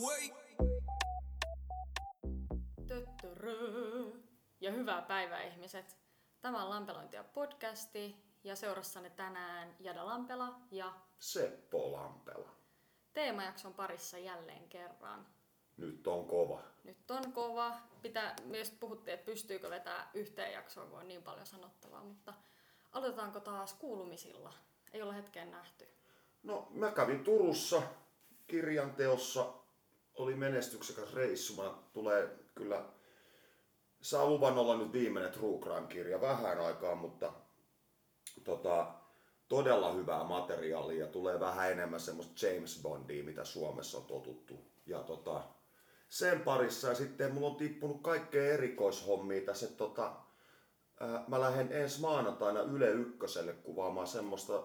way. Töttörö. Ja hyvää päivää ihmiset. Tämä on Lampelointia podcasti ja seurassanne tänään Jada Lampela ja Seppo Lampela. teemajakson parissa jälleen kerran. Nyt on kova. Nyt on kova. Pitää, myös puhuttiin, että pystyykö vetää yhteen jaksoon, kun on niin paljon sanottavaa, mutta aloitetaanko taas kuulumisilla? Ei ole hetkeen nähty. No, mä kävin Turussa kirjanteossa. Oli menestyksekäs reissu. Mä tulee kyllä... Saa luvan olla nyt viimeinen True Crime-kirja vähän aikaa, mutta tota, todella hyvää materiaalia tulee vähän enemmän semmoista James Bondia, mitä Suomessa on totuttu. Ja tota, sen parissa ja sitten mulla on tippunut kaikkea erikoishommia tässä, tota, ää, mä lähden ensi maanantaina Yle Ykköselle kuvaamaan semmoista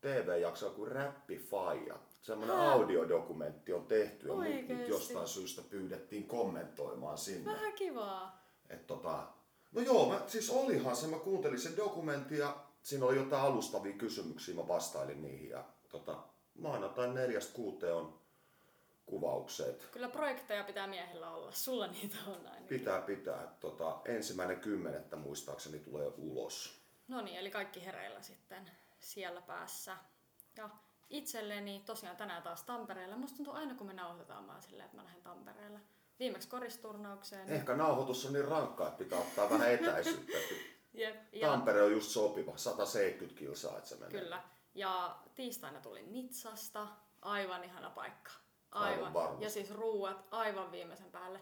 TV-jaksoa kuin Räppifaija. Semmoinen Hää? audiodokumentti on tehty ja mut jostain syystä pyydettiin kommentoimaan sinne. Vähän kivaa. Et tota, no joo, mä, siis olihan se, mä kuuntelin sen dokumentin ja siinä oli jotain alustavia kysymyksiä, mä vastailin niihin ja tota, maanantain neljästä kuuteen on kuvaukset. Kyllä projekteja pitää miehillä olla. Sulla niitä on aina. Pitää pitää, tota, ensimmäinen kymmenettä muistaakseni tulee ulos. No niin, eli kaikki hereillä sitten siellä päässä. Ja itselleni tosiaan tänään taas Tampereella. Musta tuntuu aina kun me nauhoitetaan, mä silleen, että mä lähden Tampereelle. Viimeksi koristurnaukseen. Ehkä nauhoitus on niin rankkaa, että pitää ottaa vähän etäisyyttä. Jep, ja Tampere on just sopiva, 170 kilsaa, että se menee. Kyllä. Ja tiistaina tuli Nitsasta. Aivan ihana paikka. Aivan Aivan. ja siis ruuat aivan viimeisen päälle.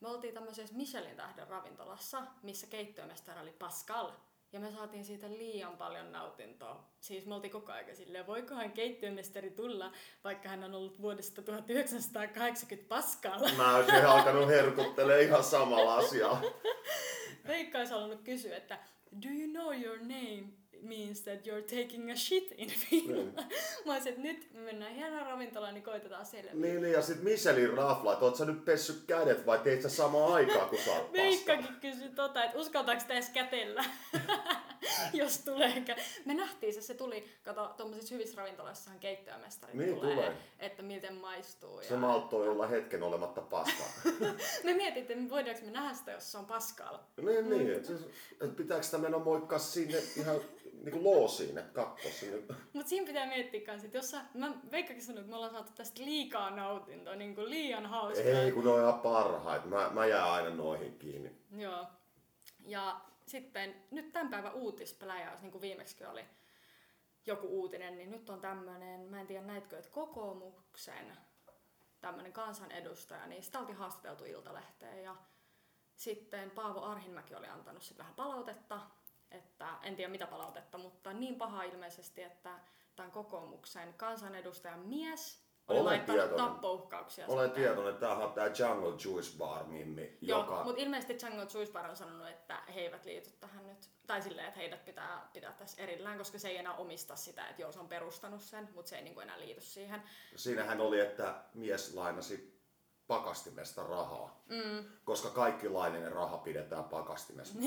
Me oltiin tämmöisessä Michelin tähden ravintolassa, missä keittiömestari oli Pascal. Ja me saatiin siitä liian paljon nautintoa. Siis me oltiin koko ajan silleen, voikohan keittiömestari tulla, vaikka hän on ollut vuodesta 1980 Pascal. Mä olisin alkanut herkuttelemaan ihan samalla asialla. Veikka olisi halunnut kysyä, että do you know your name means that you're taking a shit in Finland? Mä olisin, että nyt me mennään hienoon ravintolaan, niin koitetaan selviä. Niin, niin, ja sit Michelin rafla, että oot sä nyt pessyt kädet vai teit sä samaan aikaan, kun sä oot Veikkakin kysyi tota, että uskaltaako sitä edes kätellä, jos tulee. Me nähtiin se, se tuli, kato, tuommoisissa hyvissä ravintoloissahan keittiömestari Niin tulee, tulee. että miten maistuu. Se malttoi olla hetken olematta paskaa. Me mietittiin, että voidaanko me nähdä sitä, jos se on Pascal. niin, niin, että et pitääkö sitä mennä moikkaa sinne ihan niinku loosiin, että katso sinne. Mutta siinä pitää miettiä kans, että jos sä, mä Veikkakin sanoi, että me ollaan saatu tästä liikaa nautintoa, niin kuin liian hauskaa. Ei, kun ne on ihan parhaita. Mä, mä jään aina noihin kiinni. Joo. Ja sitten nyt tämän päivän uutispläjäys, niin kuin viimeksi oli joku uutinen, niin nyt on tämmöinen, mä en tiedä näitkö, että kokoomuksen tämmöinen kansanedustaja, niin sitä oltiin haastateltu Iltalehteen ja sitten Paavo Arhinmäki oli antanut sitten vähän palautetta, että en tiedä mitä palautetta, mutta niin paha ilmeisesti, että tämän kokoomuksen kansanedustajan mies oli Olen laittanut tietoinen. tappouhkauksia. Olen sitten. tietoinen, että tämähän on tää Jungle Juice Bar Mimmi, Joo, joka... mutta ilmeisesti Django Juicebar on sanonut, että he eivät liity tähän nyt. Tai silleen, että heidät pitää pitää tässä erillään, koska se ei enää omista sitä, että joo, se on perustanut sen, mutta se ei niinku enää liity siihen. Siinähän oli, että mies lainasi pakastimesta rahaa. Mm. Koska kaikki laininen raha pidetään pakastimessa.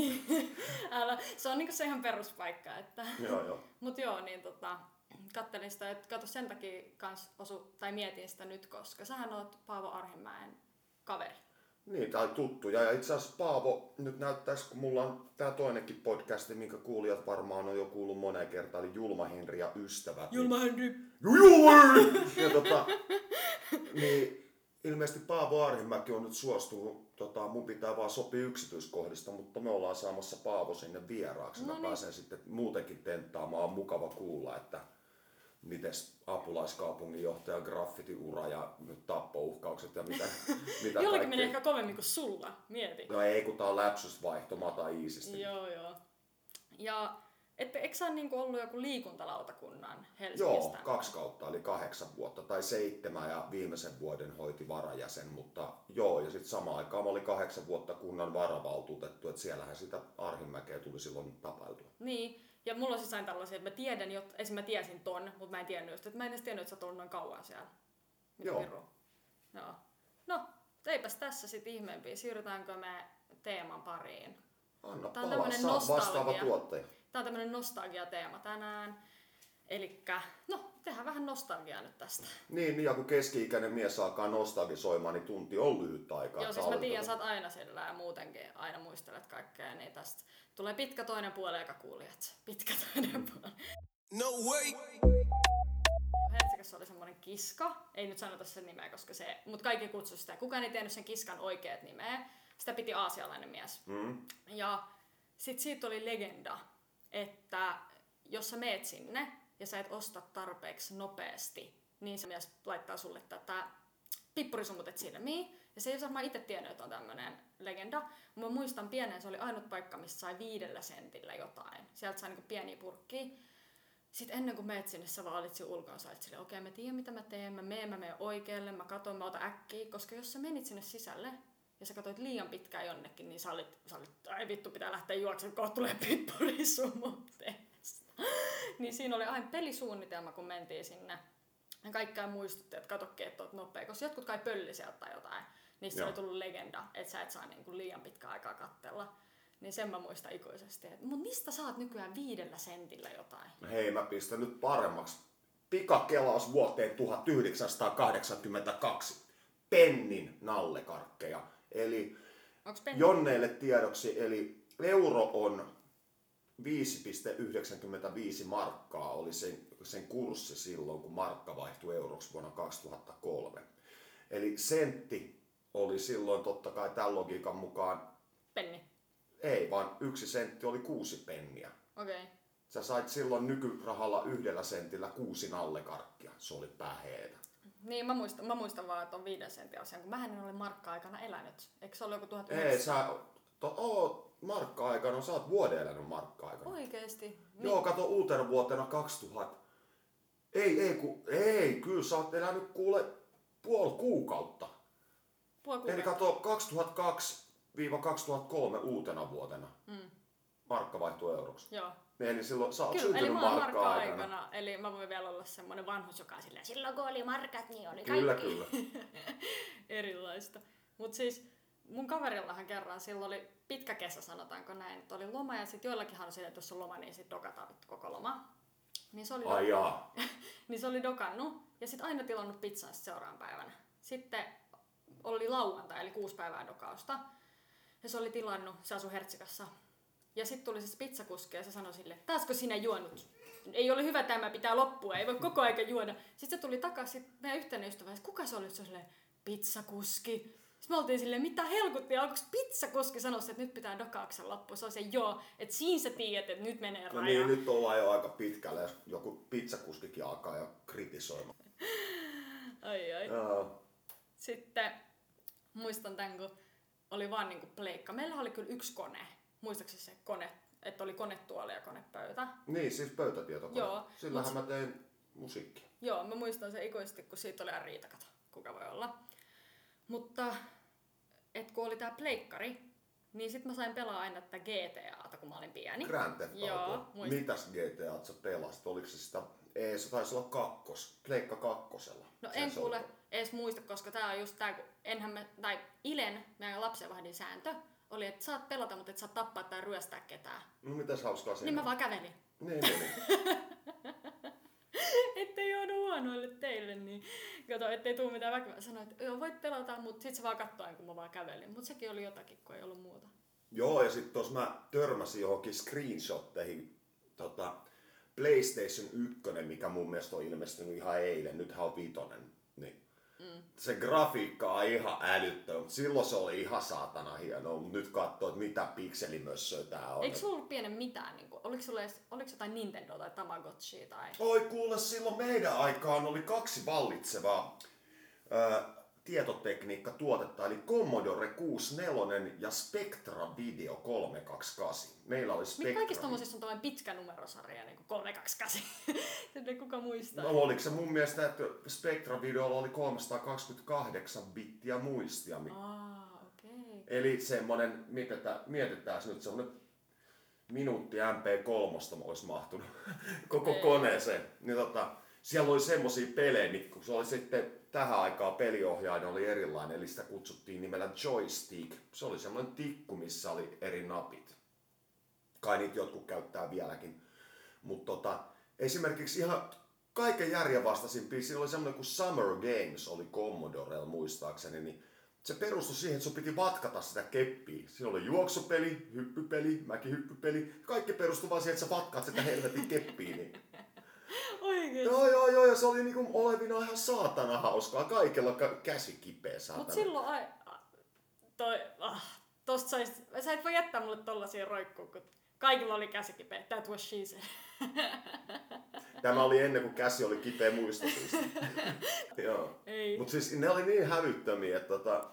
Älä, se on niinku se ihan peruspaikka. Että... joo, joo. Mut joo, niin tota, kattelin sitä, että kato sen takia kans osu, tai mietin sitä nyt, koska sähän oot Paavo Arhimäen kaveri. Niin, tai tuttuja. Ja itse asiassa Paavo, nyt näyttäisi, kun mulla on tää toinenkin podcasti, minkä kuulijat varmaan on jo kuullut moneen kertaan, eli Julma Henri ja ystävät. Julma Henry. Niin, Julma Henri! Ja tota, niin ilmeisesti Paavo Arhimäki on nyt suostunut, tota, mun pitää vaan sopia yksityiskohdista, mutta me ollaan saamassa Paavo sinne vieraaksi. No Mä niin. pääsen sitten muutenkin tenttaamaan, on mukava kuulla, että mites apulaiskaupunginjohtajan graffitiura ja nyt tappouhkaukset ja mitä, mitä Jollakin menee ehkä kovemmin kuin sulla, mieti. No ei, kun tää on läpsysvaihto, mä otan iisisti. Joo, joo. Ja et, eikö sä niinku ollut joku liikuntalautakunnan Helsingistä? Joo, kaksi kautta, eli kahdeksan vuotta, tai seitsemän ja viimeisen vuoden hoiti varajäsen, mutta joo, ja sitten samaan aikaan mä olin kahdeksan vuotta kunnan varavaltuutettu, että siellähän sitä Arhimäkeä tuli silloin tapailtua. Niin, ja mulla on siis aina tällaisia, että mä tiedän, jot, esim. mä tiesin ton, mutta mä en tiennyt just, että mä en edes tiennyt, että sä oot ollut noin kauan siellä. Mitä Joo. pirua? Joo. No, eipäs tässä sitten ihmeempiä. Siirrytäänkö me teeman pariin? Anna Tää on palaa, saa vastaava nostalgia. tuottaja. Tää on tämmönen nostalgia-teema tänään. Elikkä, no, tehdään vähän nostalgiaa nyt tästä. Niin, niin, ja kun keski-ikäinen mies alkaa nostalgisoimaan, niin tunti on lyhyt aikaa. Joo, siis mä tiedän, sä oot aina sillä ja muutenkin aina muistelet kaikkea, niin tästä tulee pitkä toinen puoli eikä kuulijat. Pitkä toinen puoli. No way! Helsingissä oli semmoinen kiska, ei nyt sanota sen nimeä, koska se, mutta kaikki kutsu sitä. Kukaan ei tiennyt sen kiskan oikeat nimeä. Sitä piti aasialainen mies. Mm. Ja sit siitä oli legenda, että jos sä meet sinne ja sä et osta tarpeeksi nopeasti, niin se mies laittaa sulle tätä pippurisumutet silmiin. Ja se ei varmaan itse tiennyt, että on tämmöinen legenda. Mä muistan pienen, se oli ainut paikka, missä sai viidellä sentillä jotain. Sieltä sai niinku pieniä purkkiä. Sitten ennen kuin meet sinne, sä valitsin ulkoon, sä okei, okay, mä tiedän mitä mä teen, mä menen, mä menen oikealle, mä katon, mä otan äkkiä, koska jos sä menit sinne sisälle ja sä katsoit liian pitkään jonnekin, niin sä olit, sä olit ai vittu, pitää lähteä juoksemaan, kohta tulee pippurisumuteesta. niin siinä oli aina pelisuunnitelma, kun mentiin sinne. Ja kaikkea muistutti, että katso, että oot nopea, koska jotkut kai pölli sieltä tai jotain. Niin se oli tullut legenda, että sä et saa niinku liian pitkää aikaa kattella. Niin sen mä muistan ikuisesti. Mutta mistä saat nykyään viidellä sentillä jotain? Hei, mä pistän nyt paremmaksi. Pikakelaus vuoteen 1982. Pennin nallekarkkeja. Eli Jonneille tiedoksi, eli euro on 5,95 markkaa oli sen, sen kurssi silloin, kun markka vaihtui euroksi vuonna 2003. Eli sentti oli silloin totta kai tämän logiikan mukaan... Penni. Ei, vaan yksi sentti oli kuusi penniä. Okei. Okay. Sä sait silloin nykyrahalla yhdellä sentillä kuusi nallekarkkia. Se oli päheetä. Niin, mä muistan, mä muistan vaan, että on viiden sentin asian, kun mä en ole markka-aikana elänyt. Eikö se ole joku 1900? Ei, sä to, oot markka-aikana, sä oot vuoden elänyt markka-aikana. Oikeesti? Niin. Joo, kato uutena vuotena 2000. Ei, ei, ku, ei, kyllä sä oot elänyt kuule puoli kuukautta. Puoli kuukautta. Eli kato 2002-2003 uutena vuotena. Mm. Markka vaihtui euroksi. Joo. Eli silloin sä oot Kyllä, syntynyt markka-aikana. Eli mä voin vielä olla semmoinen vanhus, joka on silleen, silloin kun oli markat, niin oli Kyllä, kaikki. kyllä. erilaista. Mutta siis mun kaverillahan kerran silloin oli pitkä kesä, sanotaanko näin, että oli loma ja sitten joillakinhan on se, että jos on loma, niin sitten dokataan koko loma. Niin se oli, Ai jaa. niin se oli dokannut ja sitten aina tilannut pizzaa sit seuraavan päivänä. Sitten oli lauantai, eli kuusi päivää dokausta. Ja se oli tilannut, se asui Hertsikassa. Ja sitten tuli se pizzakuski ja se sanoi sille, taasko sinä juonut? Ei ole hyvä tämä, pitää loppua, ei voi koko aika juoda. Sitten se tuli takaisin meidän yhteinen ystävä, että kuka se oli? Se oli pizzakuski. Sitten me oltiin silleen, mitä helkuttia, alkoiko pizzakuski sanoa, että nyt pitää dokauksen loppu. Se on se joo, että siinä sä tiedät, että nyt menee raja. No niin, nyt ollaan jo aika pitkällä, jos joku pizzakuskikin alkaa jo kritisoimaan. ai ai. Joo. Sitten muistan tämän, kun oli vaan niinku pleikka. Meillä oli kyllä yksi kone. Muistaakseni se kone, että oli konetuoli ja konepöytä. Niin, siis pöytätietokone. Joo, Sillähän mä tein musiikkia. Joo, mä muistan se ikuisesti, kun siitä oli riita, kato, kuka voi olla. Mutta, et kun oli tää pleikkari, niin sit mä sain pelaa aina tätä GTAta, kun mä olin pieni. Grand Theft Auto. Joo, muistan. Mitäs GTA sä pelasit? Oliko se sitä... Ei, se taisi olla kakkos. Pleikka kakkosella. No Se en kuule edes muista, koska tää on just tää, kun enhän mä, tai Ilen, meidän lapsenvahdin sääntö, oli, että saat pelata, mutta et saa tappaa tai ryöstää ketään. No mitäs hauskaa siinä? Niin mä vaan kävelin. Niin, niin, niin. ettei joudu huonoille teille, niin kato, ettei tuu mitään väkivää. Sanoin, että joo, voit pelata, mutta sit se vaan kattoi, kun mä vaan kävelin. Mutta sekin oli jotakin, kun ei ollut muuta. Joo, ja sitten tuossa mä törmäsin johonkin screenshotteihin tota, PlayStation 1, mikä mun mielestä on ilmestynyt ihan eilen, nythän on vitonen. Mm. Se grafiikka on ihan älytön, mutta silloin se oli ihan saatana hienoa, mutta nyt katsoo, että mitä pikselimössöä tää on. Eikö sulla ollut pienen mitään? Niin kuin, oliko, sulla edes, oliko jotain Nintendo tai Tamagotchi tai... Oi kuule, silloin meidän aikaan oli kaksi vallitsevaa ää, tietotekniikka tuotetta, eli Commodore 64 ja Spectra Video 328. Meillä oli Mik Spectra. kaikista tommosissa on tämmöinen pitkä numerosarja, niin kuin 328. Sitten kuka muistaa? No oliko se mun mielestä, että Spectra Videolla oli 328 bittiä muistia. Aa, okei. Okay. Eli semmonen, mietitään, mietitään nyt semmonen minuutti MP3 olisi mahtunut koko Ei. koneeseen. Niin tota, siellä oli semmosia pelejä, kun se oli sitten tähän aikaan peliohjaaja oli erilainen, eli sitä kutsuttiin nimellä joystick. Se oli semmoinen tikku, missä oli eri napit. Kai niitä jotkut käyttää vieläkin. Mutta tota, esimerkiksi ihan kaiken järjen vastaisin biisi oli semmoinen kuin Summer Games oli Commodorella muistaakseni, niin se perustui siihen, että sun piti vatkata sitä keppiä. Siinä oli juoksupeli, hyppypeli, mäkihyppypeli. Kaikki perustui vaan siihen, että sä vatkaat sitä helvetin keppiä. Niin. Oikein. Joo, joo, joo, ja se oli niinku olevina ihan saatana hauskaa. Kaikella ka- käsi kipeä saatana. Mut silloin ai... Toi... Ah, tosta sais... Sä et voi jättää mulle tollasia roikkuu, kun kaikilla oli käsi kipeä. That was she said. Tämä oli ennen kuin käsi oli kipeä muista syystä. joo. Ei. Mut siis ne oli niin hävyttömiä, että tota,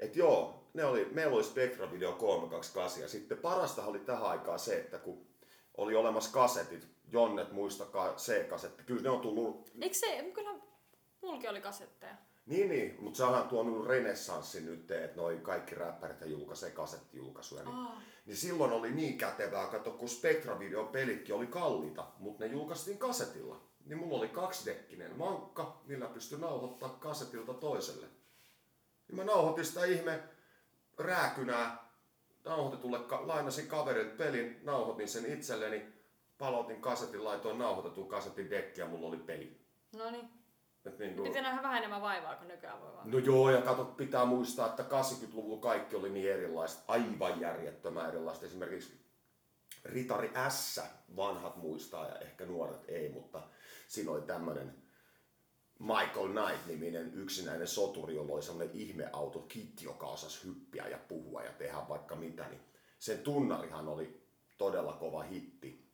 et joo, ne oli, meillä oli Spectra Video 328 ja sitten parasta oli tähän aikaan se, että kun oli olemassa kasetit, Jonnet muistakaa C-kasetti, kyllä ne on tullut, Eikö se... Kyllä mulki oli kasetteja. niin niin, mutta se onhan tuonut renessanssi nyt, että noi kaikki räppärit julkaisee kasettijulkaisuja, niin, niin silloin oli niin kätevää, kato kun Spectra pelitkin oli kalliita, mutta ne julkaistiin kasetilla. Niin mulla oli kaksidekkinen mankka, millä pystyi nauhoittaa kasetilta toiselle. Niin mä nauhoitin sitä ihme rääkynää nauhoitetulle, ka- lainasin kaverilta pelin, nauhoitin sen itselleni, palautin kasetin, laitoin nauhoitetun kasetin dekki ja mulla oli peli. No niin. Et niin kuin... Piti nähdä vähän enemmän vaivaa, kun nykyään voi vaan. No joo, ja kato, pitää muistaa, että 80-luvulla kaikki oli niin erilaista, aivan järjettömän erilaista. Esimerkiksi Ritari S, vanhat muistaa ja ehkä nuoret ei, mutta siinä oli tämmöinen Michael Knight-niminen yksinäinen soturi, jolla oli semmoinen ihmeauto kit, joka osasi hyppiä ja puhua ja tehdä vaikka mitä. Niin sen tunnarihan oli todella kova hitti.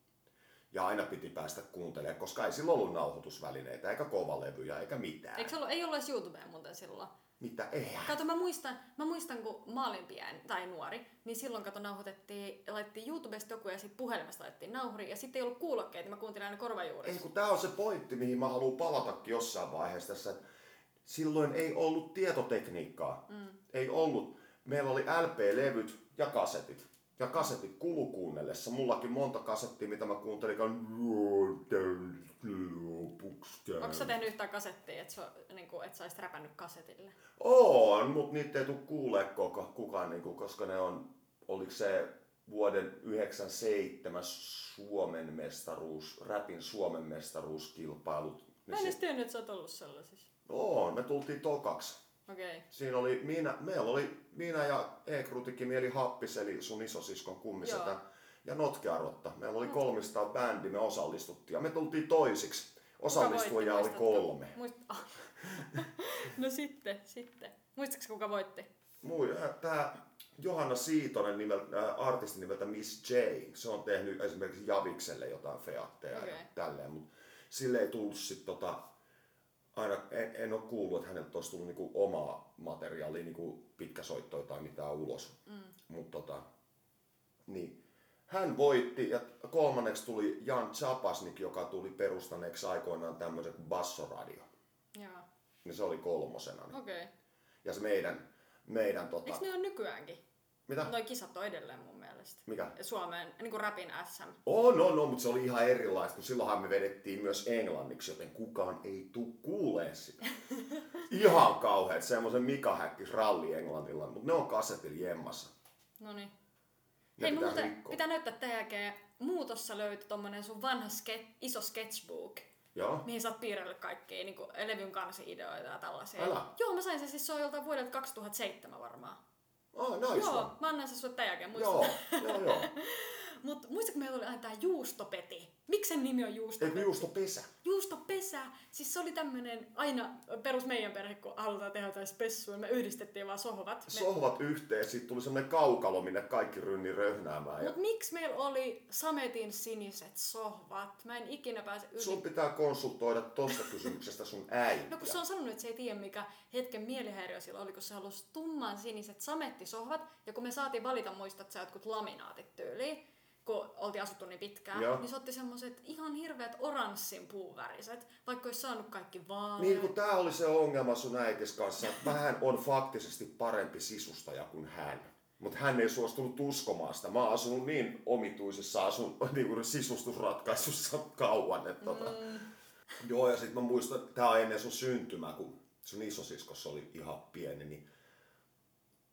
Ja aina piti päästä kuuntelemaan, koska ei silloin ollut nauhoitusvälineitä, eikä kovalevyjä, eikä mitään. Eikö ollut, ei ollut edes YouTubea muuten silloin? Mitä? Eihän. Kato, mä muistan, mä muistan, kun mä olin pieni tai nuori, niin silloin kato nauhoitettiin, laitettiin YouTubesta joku ja sitten puhelimesta laitettiin nauhuri ja sitten ei ollut kuulokkeita, mä kuuntelin aina korvajuurissa. Ei kun tää on se pointti, mihin mä haluan palatakin jossain vaiheessa tässä. että Silloin ei ollut tietotekniikkaa. Mm. Ei ollut. Meillä oli LP-levyt ja kasetit. Ja kasetit kulu kuunnellessa. Mullakin monta kasettia, mitä mä kuuntelin. Onko sä tehnyt yhtään kasettia, että sä, niin kuin, et sä olisit räpännyt kasetille? On, mutta niitä ei tule kuulee koko, kukaan, niin kuin, koska ne on, oliko se vuoden 97 Suomen mestaruus, räpin Suomen mestaruuskilpailut. Mä Niin en si- edes tiennyt, että sä oot ollut sellaisissa. on, me tultiin tokaksi. Okei. Okay. Siinä oli minä, meillä oli minä ja Eekrutikin, eli Happis, eli sun isosiskon kummisetä, Joo. ja Notkearotta. Meillä oli 300 bändi, me osallistuttiin ja me tultiin toisiksi. Osallistujia oli kolme. Muist... No sitten, sitten. Muistatko kuka voitti? Mui, tämä Johanna Siitonen nimeltä, äh, artisti nimeltä Miss J, se on tehnyt esimerkiksi Javikselle jotain featteja Okei. ja tälleen, mutta sille ei tullut sit tota, aina, en, en ole kuullut, että häneltä olisi tullut niinku omaa materiaalia, niinku pitkäsoittoja tai mitään ulos. Mm. Mutta tota, niin. Hän voitti ja kolmanneksi tuli Jan Chapasnik, joka tuli perustaneeksi aikoinaan tämmöisen Bassoradio. Joo. Niin se oli kolmosena. Niin. Okei. Okay. Ja se meidän, meidän tota... Eikö ne ole nykyäänkin? Mitä? Noi kisat on edelleen mielestä. Mikä? Suomeen, niin kuin rapin SM. On, on, on, mutta se oli ihan erilaista, kun silloinhan me vedettiin myös englanniksi, joten kukaan ei tuu kuulee sitä. Ihan kauheet, semmoisen Mika Häkkis ralli englannilla, mutta ne on kasetilla jemmassa. No niin. Hei, pitää muuten rikkoa. pitää näyttää tämän jälkeen. Muutossa löytyi tommonen sun vanha ske- iso sketchbook, Joo. mihin sä oot piirrellyt kaikkia niin levyn kansi-ideoita ja tällaisia. Älä. Joo, mä sain sen siis, se on joltain vuodelta 2007 varmaan. Oh, nice Joo, one. mä annan sen sulle tämän jälkeen, muistat? Joo, joo, joo. Mut muistatko meillä oli aina tää juustopeti? Miksi sen nimi on juustopeti? Eikö juusto pesä? Juustopesä. Siis se oli tämmönen aina perus meidän perhe, kun halutaan tehdä jotain spessua, me yhdistettiin vaan sohvat. Me... Sohvat yhteen, siitä tuli semmoinen kaukalo, minne kaikki rynni röhnäämään. Ja Mut miksi meillä oli sametin siniset sohvat? Mä en ikinä pääse yli. sun pitää konsultoida tosta kysymyksestä sun äitiä. No kun se on sanonut, että se ei tiedä mikä hetken mielihäiriö sillä oli, kun se halusi tumman siniset samettisohvat. Ja kun me saatiin valita, muistat sä jotkut laminaatit tyyliin, kun oltiin asuttu niin pitkään, Joo. niin se otti semmoset ihan hirveät oranssin puuväriset, vaikka olisi saanut kaikki vaaleat. Niin kun tää oli se ongelma sun äitis kanssa, että vähän on faktisesti parempi sisustaja kuin hän. Mutta hän ei suostunut uskomaan sitä. Mä oon asunut niin omituisessa asun, niin kuin sisustusratkaisussa kauan. Että tota. Mm. Joo, ja sitten mä muistan, että tää on ennen sun syntymää, kun sun isosiskossa oli ihan pieni, niin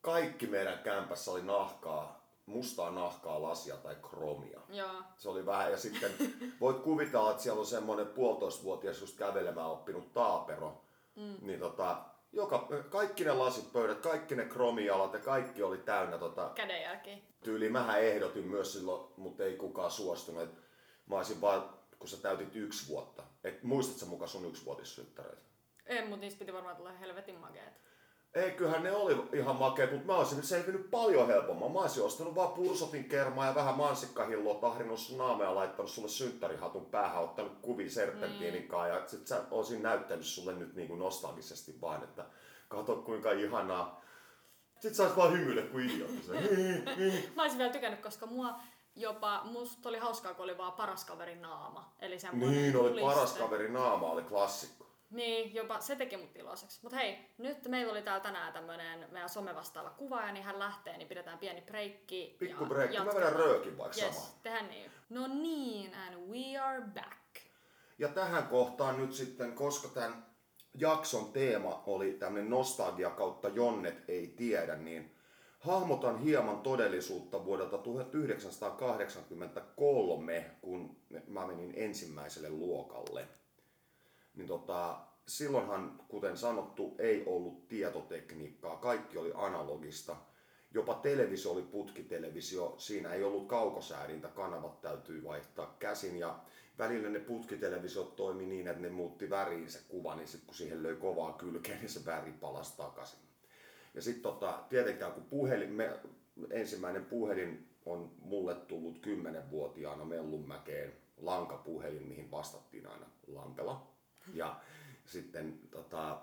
kaikki meidän kämpässä oli nahkaa mustaa nahkaa, lasia tai kromia. Joo. Se oli vähän, ja sitten voit kuvitella, että siellä on semmoinen puolitoistavuotias just kävelemään oppinut taapero. Mm. Niin tota, joka, kaikki ne lasipöydät, kaikki ne kromialat ja kaikki oli täynnä tota, Kädenjälki. tyyli. Mähän ehdotin myös silloin, mutta ei kukaan suostunut. Et mä olisin vaan, kun sä täytit yksi vuotta. Et muistatko mukaan sun yksivuotissynttäreitä? Ei, mutta niistä piti varmaan tulla helvetin makeet. Eiköhän ne oli ihan makeet, mutta mä olisin selvinnyt paljon helpommin. Mä olisin ostanut vaan pursotin kermaa ja vähän mansikkahilloa, tahrinut sun naamea ja laittanut sulle synttärihatun päähän, ottanut kuvia serpentiinikaan ja sit sä olisin näyttänyt sulle nyt niinku nostalgisesti vaan, että kato kuinka ihanaa. Sit sä vaan hymyillä kuin idiootti. Se, Mä olisin vielä tykännyt, koska mua jopa, musta oli hauskaa, kun oli vaan paras kaverin naama. Eli niin oli paras kaveri naama, oli klassikko. Niin, jopa se teki mut iloiseksi. Mut hei, nyt meillä oli täällä tänään tämmönen meidän somevastaava kuvaaja, niin hän lähtee, niin pidetään pieni breikki. Pikku ja breikki, mä vedän röökin vaikka yes, samaan. niin. No niin, and we are back. Ja tähän kohtaan nyt sitten, koska tämän jakson teema oli tämmöinen nostalgia kautta Jonnet ei tiedä, niin hahmotan hieman todellisuutta vuodelta 1983, kun mä menin ensimmäiselle luokalle. Niin tota, silloinhan, kuten sanottu, ei ollut tietotekniikkaa, kaikki oli analogista. Jopa televisio oli putkitelevisio, siinä ei ollut kaukosäädintä, kanavat täytyy vaihtaa käsin ja välillä ne putkitelevisiot toimi niin, että ne muutti väriin se kuva, niin sitten kun siihen löi kovaa kylkeen, niin se väri palasi takaisin. Ja sitten tota, tietenkään kun puhelin, me, ensimmäinen puhelin on mulle tullut 10-vuotiaana Mellunmäkeen lankapuhelin, mihin vastattiin aina lankalla. Ja sitten tota,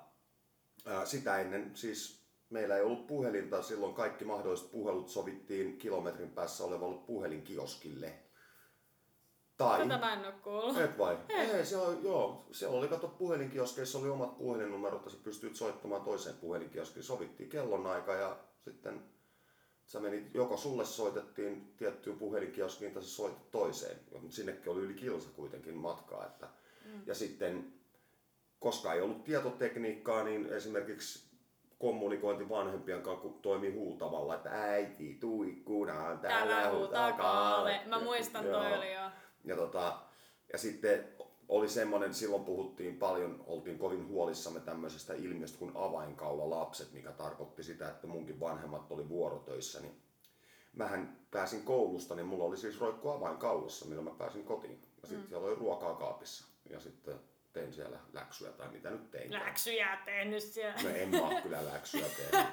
ää, sitä ennen siis meillä ei ollut puhelinta, silloin kaikki mahdolliset puhelut sovittiin kilometrin päässä olevalle puhelinkioskille. Tai... Tätä mä en oo kuullut. Et vai? Ei, se on, joo. Siellä oli, kato, puhelinkioskeissa oli omat puhelinnumerot ja sä pystyt soittamaan toiseen puhelinkioskiin. Sovittiin kellonaika ja sitten sä menit, joko sulle soitettiin tiettyyn puhelinkioskiin tai sä soitit toiseen. Mutta sinnekin oli yli kilsa kuitenkin matkaa. Että, mm. Ja sitten, koska ei ollut tietotekniikkaa, niin esimerkiksi kommunikointi vanhempien kanssa kun toimi huutavalla, että äiti tuu ikkunaan, Täällä täällä huutaa kaale. Mä muistan, toi Joo. oli jo. Ja, tota, ja sitten oli semmoinen, silloin puhuttiin paljon, oltiin kovin huolissamme tämmöisestä ilmiöstä kuin avainkaula lapset, mikä tarkoitti sitä, että munkin vanhemmat oli vuorotöissä, niin mähän pääsin koulusta, niin mulla oli siis roikku avainkaulassa, millä mä pääsin kotiin. Ja sitten mm. siellä oli ruokaa kaapissa. Ja sitten tein siellä läksyjä tai mitä nyt tein. Läksyjä tehnyt siellä. No en mä kyllä läksyjä tehnyt.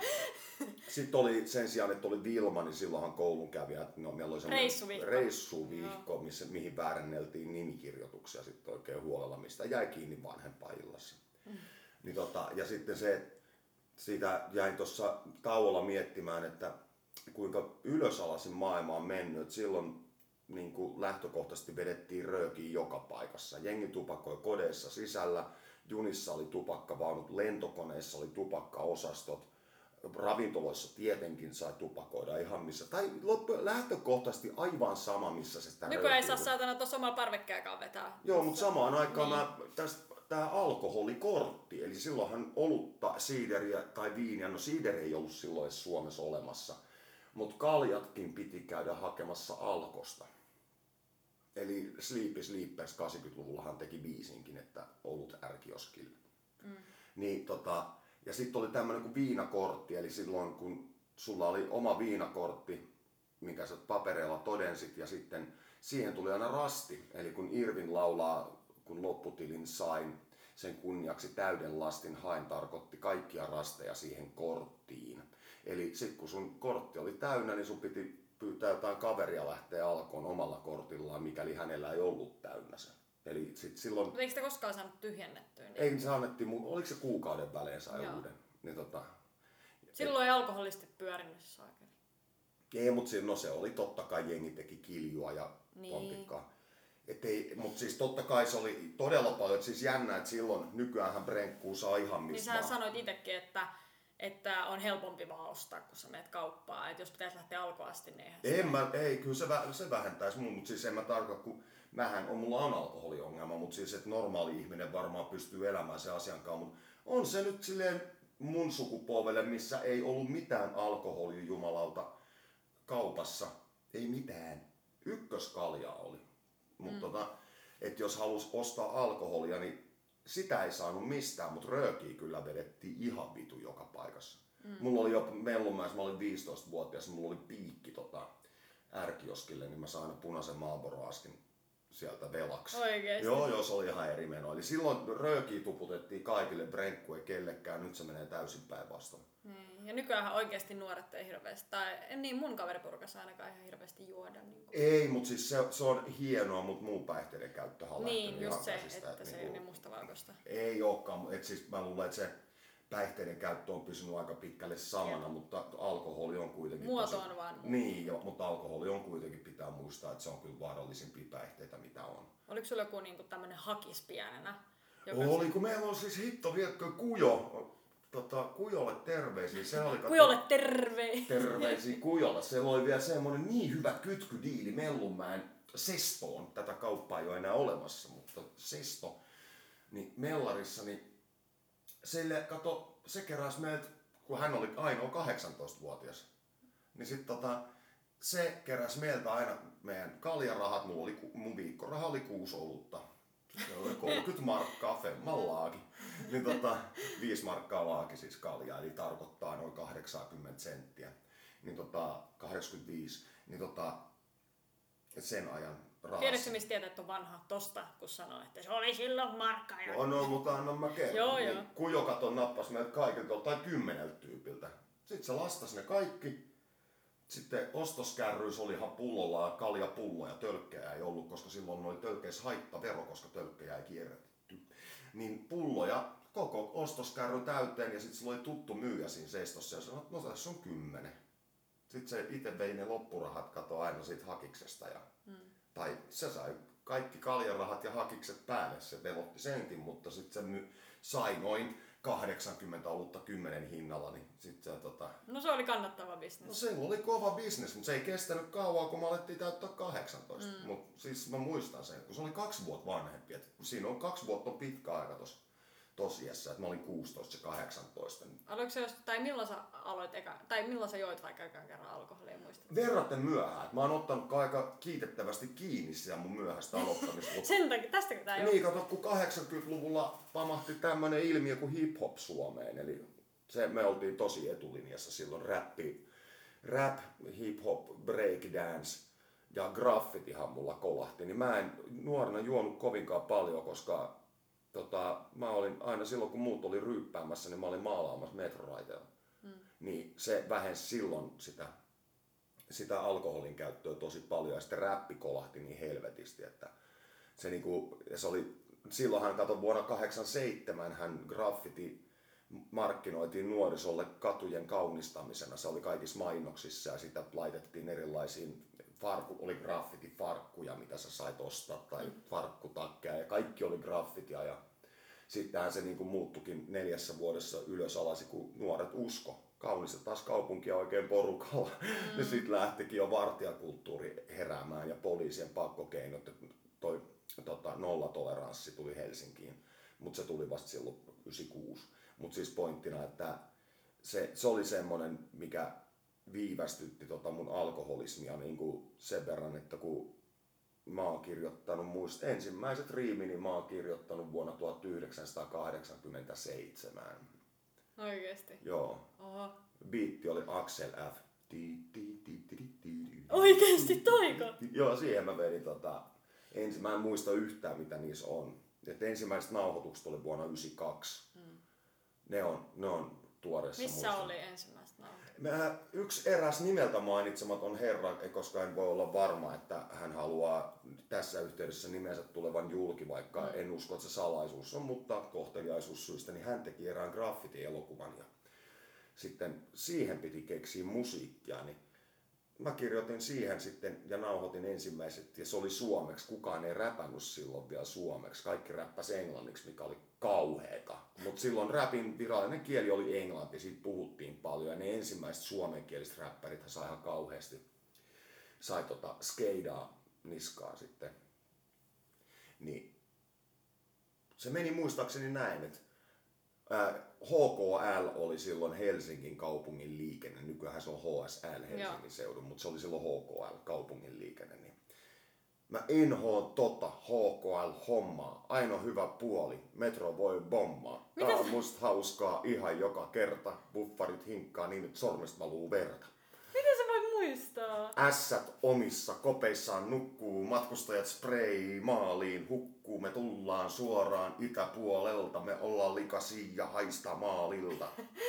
Sitten oli sen sijaan, että oli Vilma, niin silloinhan koulun kävijät, no meillä oli Reissuvihko. reissuvihko missä, mihin vääränneltiin nimikirjoituksia sitten oikein huolella, mistä jäi kiinni vanhempaillassa. Mm. Niin tota, ja sitten se, siitä jäin tuossa tauolla miettimään, että kuinka ylösalaisin maailma on mennyt. Et silloin niin kuin lähtökohtaisesti vedettiin röökiä joka paikassa. Jengi tupakoi kodeissa sisällä, junissa oli tupakkavaunut, lentokoneissa oli tupakkaosastot, ravintoloissa tietenkin sai tupakoida ihan missä. Tai loppu, lähtökohtaisesti aivan sama, missä se sitä Nykyään ei saa saatana tuossa omalla parvekkeekaan vetää. Joo, mutta samaan aikaan Niin. mä, tästä, tämä alkoholikortti, eli silloinhan olutta, siideriä tai viiniä, no siideri ei ollut silloin edes Suomessa olemassa, mutta kaljatkin piti käydä hakemassa alkosta. Eli Sleepy Sleepers 80-luvullahan teki biisinkin, että olut ärkioskille. Mm. Niin, tota, ja sitten oli tämmöinen kuin viinakortti, eli silloin kun sulla oli oma viinakortti, minkä sä papereilla todensit, ja sitten siihen tuli aina rasti. Eli kun Irvin laulaa, kun lopputilin sain, sen kunniaksi täyden lastin hain tarkoitti kaikkia rasteja siihen korttiin. Eli sitten kun sun kortti oli täynnä, niin sun piti pyytää jotain kaveria lähteä alkoon omalla kortillaan, mikäli hänellä ei ollut täynnä se. Eli sit silloin Mutta eikö sitä koskaan saanut tyhjennettyä? Niin? ei se annettiin, oliko se kuukauden välein sai Joo. uuden? Niin tota, Silloin ei alkoholistit pyörinyt saakeli. ei, mutta no se oli totta kai jengi teki kiljua ja Niin. pontikkaa. Et ei, mutta siis totta kai se oli todella paljon, et siis jännä, että silloin nykyäänhän brenkkuu saa ihan Niin mistä sä vaan. sanoit itsekin, että, että on helpompi vaan ostaa, kun sä menet kauppaan. Että jos pitäisi lähteä alkoasti, niin eihän En mä, ei, kyllä se, vä- se vähentäisi mun, mutta siis en mä tarkoita, kun mähän on, mulla on alkoholiongelma, mutta siis että normaali ihminen varmaan pystyy elämään sen asian kanssa, mutta on se nyt silleen mun sukupolvelle, missä ei ollut mitään alkoholia jumalauta kaupassa, ei mitään. Ykköskalja oli. Mutta mm. tota, että jos halus ostaa alkoholia, niin sitä ei saanut mistään, mutta röökiä kyllä vedettiin ihan vitu joka paikassa. Mm. Mulla oli jo Mellumäessä, mä olin 15-vuotias, mulla oli piikki tota, ärkioskille, niin mä sain aina punaisen Marlboro askin sieltä velaksi. Oikeesti? Joo, se oli ihan eri meno. Eli silloin röökiä tuputettiin kaikille, brenkku ei kellekään, nyt se menee täysin päinvastoin. Niin. Ja nykyään oikeasti nuoret ei hirveästi, tai niin mun kaveripurkassa ainakaan ihan hirveästi juoda. Niin kuin. Ei, mutta siis se, se on hienoa, mutta muu päihteiden käyttö on Niin, just se, että, että se ei ole niin mustavalkoista. Ei olekaan, että siis mä luulen, että se päihteiden käyttö on pysynyt aika pitkälle samana, Joo. mutta alkoholi on kuitenkin... Muoto tosi, on vaan Niin, jo, mutta alkoholi on kuitenkin, pitää muistaa, että se on kyllä vaarallisimpia päihteitä, mitä on. Oliko sulla joku niin tämmöinen hakis pienenä? Joka oli, kun meillä on siis hitto viekkö Kujo, tota, Kujolle terveisiä. Se oli, Kujolle terveisiä. Terveisiä Kujolle. Se oli vielä semmoinen niin hyvä kytkydiili Mellunmäen Sestoon. Tätä kauppaa ei ole enää olemassa, mutta Sesto. Niin Mellarissa, niin sille, kato, se keräsi meiltä, kun hän oli ainoa 18-vuotias, niin sitten tota, se keräsi meiltä aina meidän kaljarahat, mulla oli, mun viikkoraha oli kuusi olutta. Se oli 30 markkaa femmallaakin. Niin tota, 5 markkaa laaki siis kaljaa, eli tarkoittaa noin 80 senttiä. Niin tota, 85. Niin tota, sen ajan rahassa. Tiedätkö, mistä tietää, että on vanha tosta, kun sanoo, että se oli silloin markka. Ja... No, no mutta anna mä kerron. joo, niin, joo. Kujokaton nappas meiltä kaikilta tai kymmeneltä tyypiltä. Sitten se lastas ne kaikki. Sitten ostoskärryys oli ihan pullolla ja kaljapulloja, tölkkejä ei ollut, koska silloin oli tölkkeissä haittavero, koska tölkkejä ei kierrätetty. Niin pulloja koko ostoskärry täyteen ja sitten sillä oli tuttu myyjä siinä seistossa ja sanoi, että no tässä on kymmenen. Sitten se itse vei ne loppurahat kato aina siitä hakiksesta ja tai se sai kaikki kaljarahat ja hakikset päälle, se velotti senkin, mutta sitten se my, sai noin 80 olutta 10 hinnalla, niin sitten se tota... No se oli kannattava bisnes. No se oli kova bisnes, mutta se ei kestänyt kauan, kun me alettiin täyttää 18. Mm. Mutta siis mä muistan sen, kun se oli kaksi vuotta vanhempi, että siinä on kaksi vuotta on pitkä aika tossa tosiassa, että mä olin 16 ja 18. Oliko se jos, tai milloin sä aloit eka, tai milloin sä joit vaikka ekan kerran alkoholia muistat? Verraten myöhään. Mä oon ottanut aika kiitettävästi kiinni sitä mun myöhäistä aloittamista. Sen takia, tästä tää Niin, kato, kun 80-luvulla pamahti tämmönen ilmiö kuin hip-hop Suomeen, eli se, me oltiin tosi etulinjassa silloin räppi, rap, hip-hop, breakdance ja graffitihan mulla kolahti, niin mä en nuorena juonut kovinkaan paljon, koska tota, mä olin aina silloin, kun muut oli ryyppäämässä, niin mä olin maalaamassa metroraiteella. Mm. Niin se vähensi silloin sitä, sitä alkoholin käyttöä tosi paljon ja sitten räppi kolahti niin helvetisti, että se, niinku, ja se oli, silloinhan kato vuonna 87 hän graffiti markkinoitiin nuorisolle katujen kaunistamisena. Se oli kaikissa mainoksissa ja sitä laitettiin erilaisiin farkku, oli graffiti-farkkuja, mitä sä sait ostaa, tai farkkutakkeja, ja kaikki oli graffitia, ja sittenhän se niin kuin muuttukin neljässä vuodessa ylös alasi, kun nuoret usko. Kaunista taas kaupunkia oikein porukalla. Mm. Ja sitten lähtikin jo vartijakulttuuri heräämään ja poliisien pakkokeinot. Toi tota, nollatoleranssi tuli Helsinkiin, mutta se tuli vasta silloin 96. Mutta siis pointtina, että se, se oli semmoinen, mikä viivästytti tota mun alkoholismia niin kuin sen verran, että kun mä oon kirjoittanut muist ensimmäiset riimini mä oon kirjoittanut vuonna 1987. Oikeesti? Joo. Oho. Biitti oli Axel F. Oikeesti toiko? Joo, siihen mä vedin tota, ensin, mä en muista yhtään mitä niissä on. Et ensimmäiset nauhoitukset oli vuonna 1992. Hmm. Ne on, ne on tuoreessa Missä muista. oli ensimmäiset Mä, yksi eräs nimeltä mainitsematon herra, koska en voi olla varma, että hän haluaa tässä yhteydessä nimensä tulevan julki, vaikka mm. en usko, että se salaisuus on, mutta kohteliaisuussyistä, niin hän teki erään graffiti-elokuvan ja sitten siihen piti keksiä musiikkia, niin mä kirjoitin siihen sitten ja nauhoitin ensimmäiset, ja se oli suomeksi. Kukaan ei räpännyt silloin vielä suomeksi. Kaikki räppäsi englanniksi, mikä oli kauheeta. Mutta silloin räpin virallinen kieli oli englanti, siitä puhuttiin paljon. Ja ne ensimmäiset suomenkieliset räppärit sai ihan kauheasti. Sai tota skeidaa niskaa sitten. Niin se meni muistaakseni näin, että HKL oli silloin Helsingin kaupungin liikenne, nykyään se on HSL Helsingin Joo. seudun, mutta se oli silloin HKL kaupungin liikenne. Niin mä inhoon tota HKL-hommaa. Ainoa hyvä puoli, Metro voi bommaa. Tää Mitä on musta hauskaa ihan joka kerta. Buffarit hinkkaa niin, että sormesta valuu verta. Miten sä voit muistaa? Ässät omissa kopeissaan nukkuu, matkustajat spray maaliin hukkuu, me tullaan suoraan itäpuolelta, me ollaan likaisia ja haista maalilta.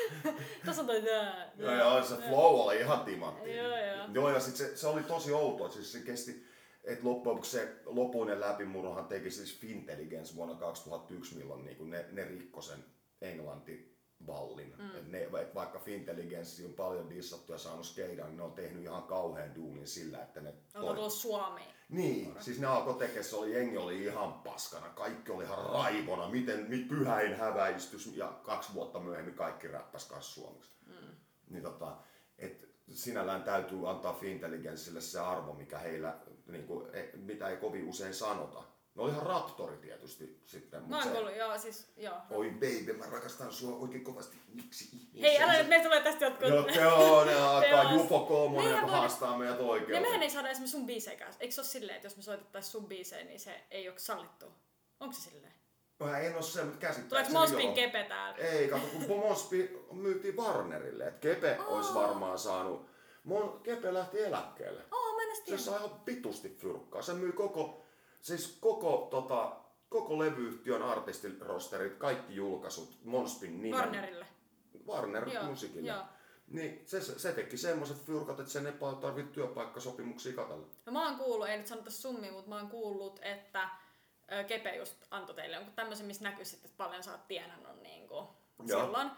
Tässä on toi tää. Ja, ja se flow oli ihan timantti. Joo, joo. Joo, ja sit se, se oli tosi outoa, siis se kesti, että loppujen lopuksi se lopuinen läpimurrohan teki siis Fintelligence vuonna 2001, milloin niinku ne, ne rikko sen englantivallin. Mm. Et ne, et vaikka Fintelligence on paljon dissattu ja saanut skeidaa, niin ne on tehnyt ihan kauhean duunin sillä, että ne On tullut Suomeen. niin, siis ne alkoi tekemään, se oli, jengi oli ihan paskana, kaikki oli ihan raivona, miten mit pyhäin häväistys ja kaksi vuotta myöhemmin kaikki räppäs kanssa suomeksi. Mm. Niin tota, et sinällään täytyy antaa Fintelligenssille se arvo, mikä heillä, niin kuin, mitä ei kovin usein sanota. Oli ihan raptori tietysti sitten. Mä oon kuullut, joo siis, joo. Oi baby, mä rakastan sua oikein kovasti. Miksi ihmeessä? Hei, älä nyt, meillä tulee tästä jotkut... Joo, joo, ne alkaa. Jufo Koomonen, joka haastaa meidät Ja oikein. mehän ei saada esimerkiksi sun biisejä kanssa. Eikö se ole silleen, että jos me soitettaisiin sun biisejä, niin se ei ole sallittu? Onko se silleen? Mä en oo se, mutta käsittääkseni Tuleeko Mospin joo. kepe täällä? Ei, kato, kun Mospi myytiin Warnerille, että Kepe Aa. olisi varmaan saanut. Mon, Kepe lähti eläkkeelle. Oo, edes Se sai ihan pitusti fyrkkaa. Se myi koko, siis koko, tota, koko levyyhtiön artistirosterit, kaikki julkaisut, Monspin nimen. Warnerille. Warner Joo, musiikille. joo. Niin se, se teki semmoiset fyrkat, että sen ei paljon tarvitse työpaikkasopimuksia katella. No mä oon kuullut, ei nyt sanota summia, mutta mä oon kuullut, että Kepe just antoi teille jonkun tämmöisen, missä näkyy sitten, että paljon sä oot tienannut niin kuin silloin.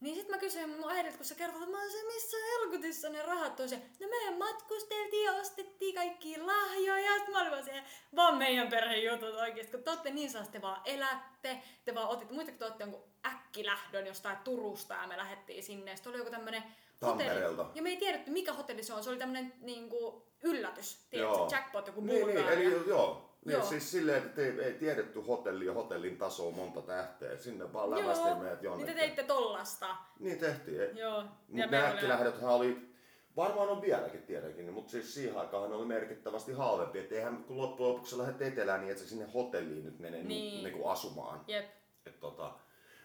Niin sit mä kysyin mun äidiltä, kun se kertoi, että mä oon se, missä helkutissa ne rahat on se. No meidän matkusteltiin ja ostettiin kaikki lahjoja. Sit mä olin vaan siellä, vaan meidän perheen jutut oikeesti. Kun te ootte niin saa, te vaan elätte. Te vaan otitte, muistatte, kun te ootte jonkun äkkilähdön jostain Turusta ja me lähdettiin sinne. Sitten oli joku tämmönen Tampereelta. hotelli. Ja me ei tiedetty, mikä hotelli se on. Se oli tämmönen niinku yllätys. Tiedätkö, jackpot, joku Niin, niin, Bulgaria. eli joo. Niin, Joo. siis silleen, että ei, ei tiedetty hotelli ja hotellin tasoa monta tähteä. Sinne vaan lävästiin Joo, meidät niin jonnekin. te teitte tollasta. Niin tehtiin. Ei- Joo. Mutta oli- äkkilähdöthän oli, varmaan on vieläkin tietenkin, mutta siis siihen aikaan oli merkittävästi halvempi. Että eihän kun loppujen lopuksi lähdet etelään niin, että sä sinne hotelliin nyt menee Niin. niin. Niinku asumaan. Jep. Et tota,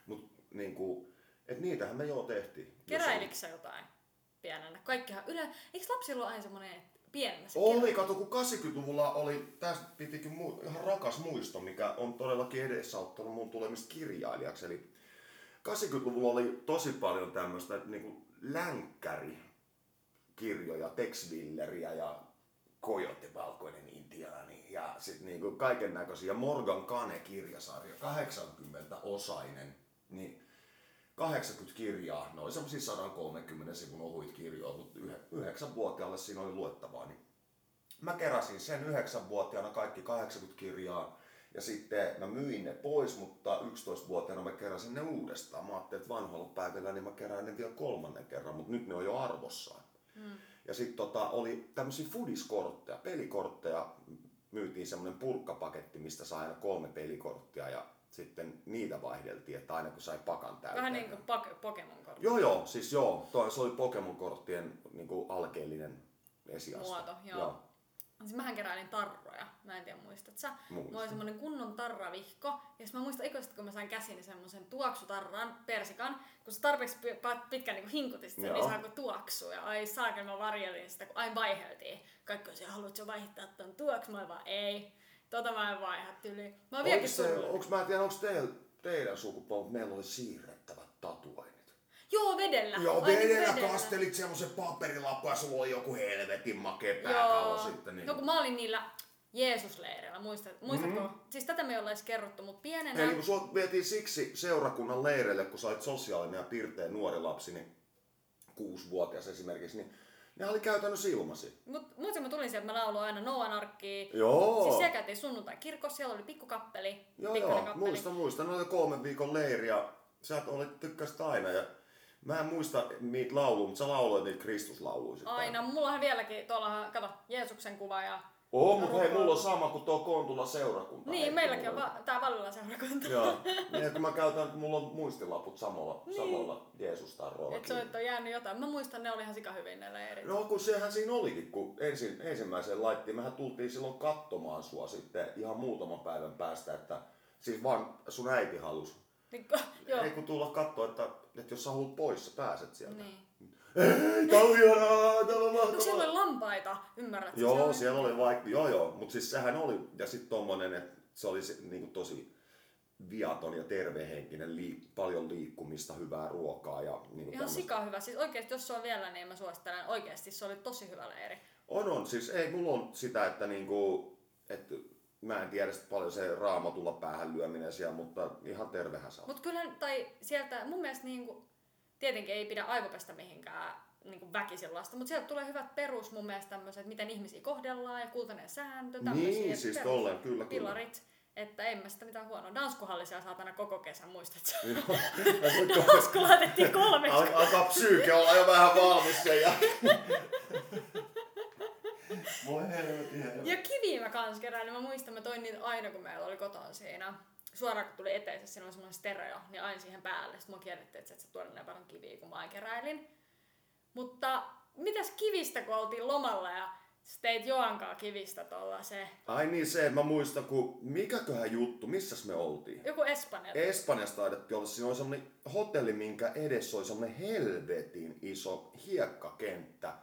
mut niinku, et niitähän me joo tehtiin. Keräilikö jotain pienenä? Kaikkihan yle... Eikö lapsilla ole aina semmonen, että pienenä se Oli, kato, kun 80-luvulla oli, tästä pitikin mu- ihan rakas muisto, mikä on todellakin edesauttanut mun tulemista kirjailijaksi. Eli 80-luvulla oli tosi paljon tämmöistä niinku länkkäri kirjoja, Tex Willeria ja Coyote Valkoinen Intiaani ja sitten niinku kaiken näköisiä Morgan Kane kirjasarja, 80-osainen, niin 80 kirjaa, ne oli semmosia 130 sivun ohuit kirjoja, mutta yhdeksänvuotiaalle siinä oli luettavaa. Niin mä keräsin sen yhdeksänvuotiaana kaikki 80 kirjaa ja sitten mä myin ne pois, mutta 11-vuotiaana mä keräsin ne uudestaan. Mä ajattelin, että vanhoilla päivillä niin mä kerään ne vielä kolmannen kerran, mutta nyt ne on jo arvossaan. Mm. Ja sitten tota, oli tämmöisiä fudiskortteja, pelikortteja. Myytiin semmoinen purkkapaketti, mistä sai aina kolme pelikorttia ja sitten niitä vaihdeltiin, että aina kun sai pakan täyteen. Vähän niinku pok- Pokemon-kortti. Joo joo, siis joo, toi, se oli Pokemon-korttien niinku alkeellinen esiaste. Muoto, joo. Siis mähän keräilin tarroja. Mä en tiedä muistat sä. Muistan. Mulla oli semmonen kunnon tarravihko. Ja mä muistan ikuisesti, kun mä sain käsiini semmosen tuoksutarran, persikan. Kun se tarpeeksi pitkään niinku hinkutit Joo. niin saako tuoksua. Ja ai saakin mä varjelin sitä, kun aina vaiheltiin. Kaikki on siellä, haluatko vaihtaa ton tuoksu? Mä vaan, ei. Tota mä en vaiha tyli. Mä oon vieläkin Onks, se, surullinen. onks, mä en tiedä, onko teillä, teidän sukupolvet, meillä oli siirrettävät tatuoinnit. Joo, vedellä. Joo, Ai, niin vedellä kastelit semmosen paperilappu ja sulla oli joku helvetin makea pääkallo sitten. Niin. No kun mä olin niillä Jeesusleireillä, muistat, muistatko? Mm-hmm. Siis tätä me ei olla edes kerrottu, mutta pienenä... Eli kun sut vietiin siksi seurakunnan leireille, kun sä olit sosiaalinen ja pirteä nuori lapsi, niin kuusivuotias esimerkiksi, niin ne oli käytännössä ilmasi. Mut muistan, mä tulin sieltä, mä lauloin aina Noan arkkiin. Joo. Siis siellä käytiin sunnuntai kirkossa, siellä oli pikkukappeli, Joo, joo, kappeli. muistan. Ne oli kolmen viikon leiri ja sä olit tykkäsit aina. Ja mä en muista niitä lauluja, mutta sä lauloit niitä Kristuslauluja. Aina, mullahan vieläkin, tuollahan, kato, Jeesuksen kuva ja Oo, mutta hei, mulla on sama kuin tuo Kontula seurakunta. Niin, Heikki, meilläkin on va- tää Vallilla seurakunta. Joo, niin kun mä käytän, mulla on muistilaput samalla, Niin. samalla Jeesus-tarrolla. Et se on, että on jäänyt jotain. Mä muistan, ne oli ihan sika hyvin ne leirit. No kun sehän siinä olikin, kun ensin, ensimmäisen laittiin, mehän tultiin silloin katsomaan sua sitten ihan muutaman päivän päästä, että siis vaan sun äiti halusi. Niin, joo. Ei kun tulla katsoa, että, että jos sä haluat pois, sä pääset sieltä. Niin. Ei, tää on ihanaa, tää on mahtavaa. siellä oli lampaita, ymmärrätkö? Joo, Siellä siellä oli vaikka, joo joo, mutta siis sehän oli, ja sitten tommonen, että se oli se, niinku tosi viaton ja tervehenkinen, liik- paljon liikkumista, hyvää ruokaa ja niinku Ihan tämmöstä. sika hyvä. Siis oikeesti, jos se on vielä, niin mä suosittelen. Oikeesti se oli tosi hyvä leiri. On, on. Siis ei, mulla on sitä, että niinku, että mä en tiedä sit paljon se raamatulla päähän lyöminen siellä, mutta ihan tervehän se on. Mut kyllä, tai sieltä mun mielestä niinku, tietenkin ei pidä aivopestä mihinkään niinku väkisillasta, mutta sieltä tulee hyvät perus mun mielestä tämmöiset, miten ihmisiä kohdellaan ja kultainen sääntö, tämmöisiä. Niin, että siis perus- tolleen, kyllä, kyllä. Pilarit, että en mä sitä mitään huonoa. Danskuhallisia saatana koko kesän, muistatko? Joo. Dansku laitettiin kolmeksi. Al- Alkaa psyyke olla jo vähän valmis sen ja... Voi helvetin helvetin. Ja kiviä mä kans keräilin. Mä muistan, mä toin niitä aina, kun meillä oli kotona siinä. Suoraan kun tuli eteisessä, siinä oli semmoinen stereo, niin aina siihen päälle. Sitten mua kierrettiin, että et sä tuoda näin paljon kiviä, kun mä aina keräilin. Mutta mitäs kivistä, kun oltiin lomalla ja sä teit Joankaa kivistä tuolla se, Ai niin se, mä muistan, kun mikäköhän juttu, missäs me oltiin? joku Espanja. Espanjasta taidettiin olla, siinä oli semmonen hotelli, minkä edessä oli semmonen helvetin iso hiekkakenttä.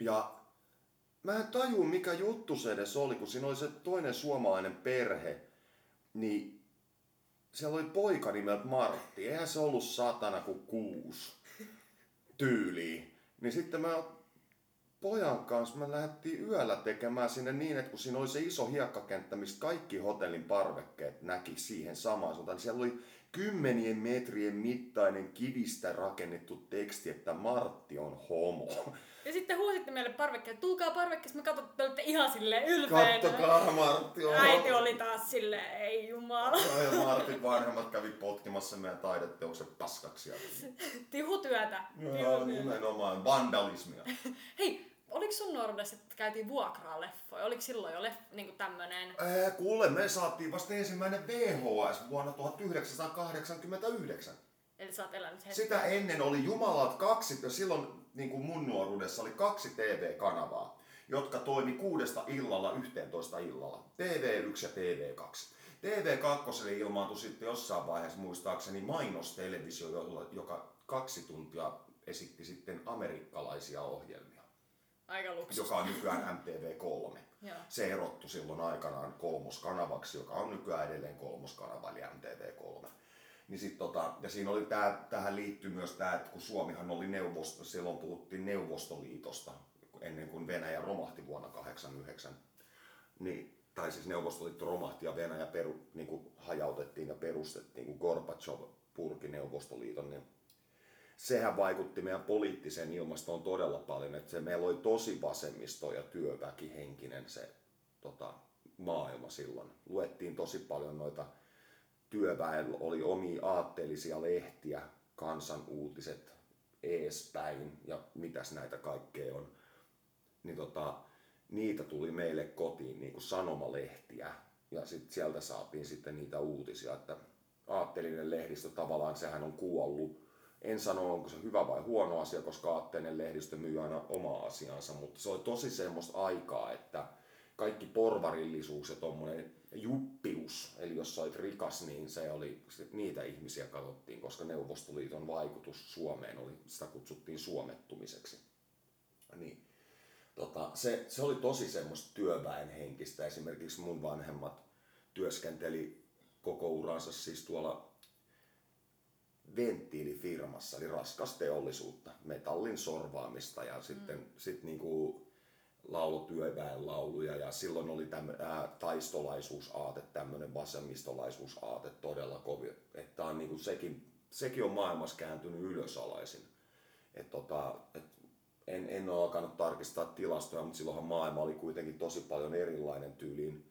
Ja mä en tajua mikä juttu se edes oli, kun siinä oli se toinen suomalainen perhe, niin siellä oli poika nimeltä Martti. Eihän se ollut satana kuin kuusi tyyliin. Niin sitten mä pojan kanssa me lähdettiin yöllä tekemään sinne niin, että kun siinä oli se iso hiekkakenttä, mistä kaikki hotellin parvekkeet näki siihen samaan suuntaan, niin siellä oli kymmenien metrien mittainen kivistä rakennettu teksti, että Martti on homo. Ja sitten huusitte meille parvekkeelle, tulkaa parvekkeessa, me katsottiin, että te olitte ihan silleen ylpeinä. Kattokaa, Martti on Äiti oli taas silleen, ei jumala. Joo, Ja Martin vanhemmat kävi potkimassa meidän taideteokset paskaksi. ja- Tihutyötä. Joo, Tihutyötä. nimenomaan vandalismia. Hei, oliko sun nuoruudessa, että käytiin vuokraa leffoja? Oliko silloin jo leff, niinku tämmönen... Ää, kuule, me saatiin vasta ensimmäinen VHS vuonna 1989. Eli sä oot elänyt hetken. Sitä ennen oli jumalat kaksi, ja silloin niin kuin mun nuoruudessa oli kaksi TV-kanavaa, jotka toimi kuudesta illalla 11 illalla. TV1 ja TV2. TV2 ilmaantui sitten jossain vaiheessa muistaakseni mainostelevisio, joka kaksi tuntia esitti sitten amerikkalaisia ohjelmia, Aika luksus. joka on nykyään MTV3. Joo. Se erottu silloin aikanaan kolmoskanavaksi, joka on nykyään edelleen kolmoskanava, eli MTV3. Niin sit tota, ja siinä oli tää, tähän liittyy myös tämä, että kun Suomihan oli neuvosto, silloin puhuttiin Neuvostoliitosta ennen kuin Venäjä romahti vuonna 89. Niin, tai siis Neuvostoliitto romahti ja Venäjä peru, niin kuin hajautettiin ja perustettiin, kun Gorbachev purki Neuvostoliiton, niin sehän vaikutti meidän poliittiseen ilmastoon todella paljon, että se meillä oli tosi vasemmisto ja työväkihenkinen se tota, maailma silloin. Luettiin tosi paljon noita työväellä oli omia aatteellisia lehtiä, kansan uutiset, eespäin ja mitäs näitä kaikkea on. Niin tota, niitä tuli meille kotiin niin kuin sanomalehtiä ja sit sieltä saatiin sitten niitä uutisia, että aatteellinen lehdistö tavallaan sehän on kuollut. En sano, onko se hyvä vai huono asia, koska aatteellinen lehdistö myy aina omaa asiansa, mutta se oli tosi semmoista aikaa, että kaikki porvarillisuus ja tommonen juppius, eli jos sä olit rikas, niin se oli, niitä ihmisiä katsottiin, koska Neuvostoliiton vaikutus Suomeen oli, sitä kutsuttiin suomettumiseksi. Niin, tota, se, se oli tosi semmoista työväenhenkistä. Esimerkiksi mun vanhemmat työskenteli koko uransa siis tuolla venttiilifirmassa, eli raskas teollisuutta, metallin sorvaamista ja sitten mm. sit niinku laulutyöväen lauluja ja silloin oli tämmö, ää, taistolaisuusaate, tämmöinen vasemmistolaisuusaate todella kovin, että on niinku sekin, sekin on maailmassa kääntynyt ylösalaisin. Et tota, et en, en ole alkanut tarkistaa tilastoja, mutta silloinhan maailma oli kuitenkin tosi paljon erilainen tyyliin,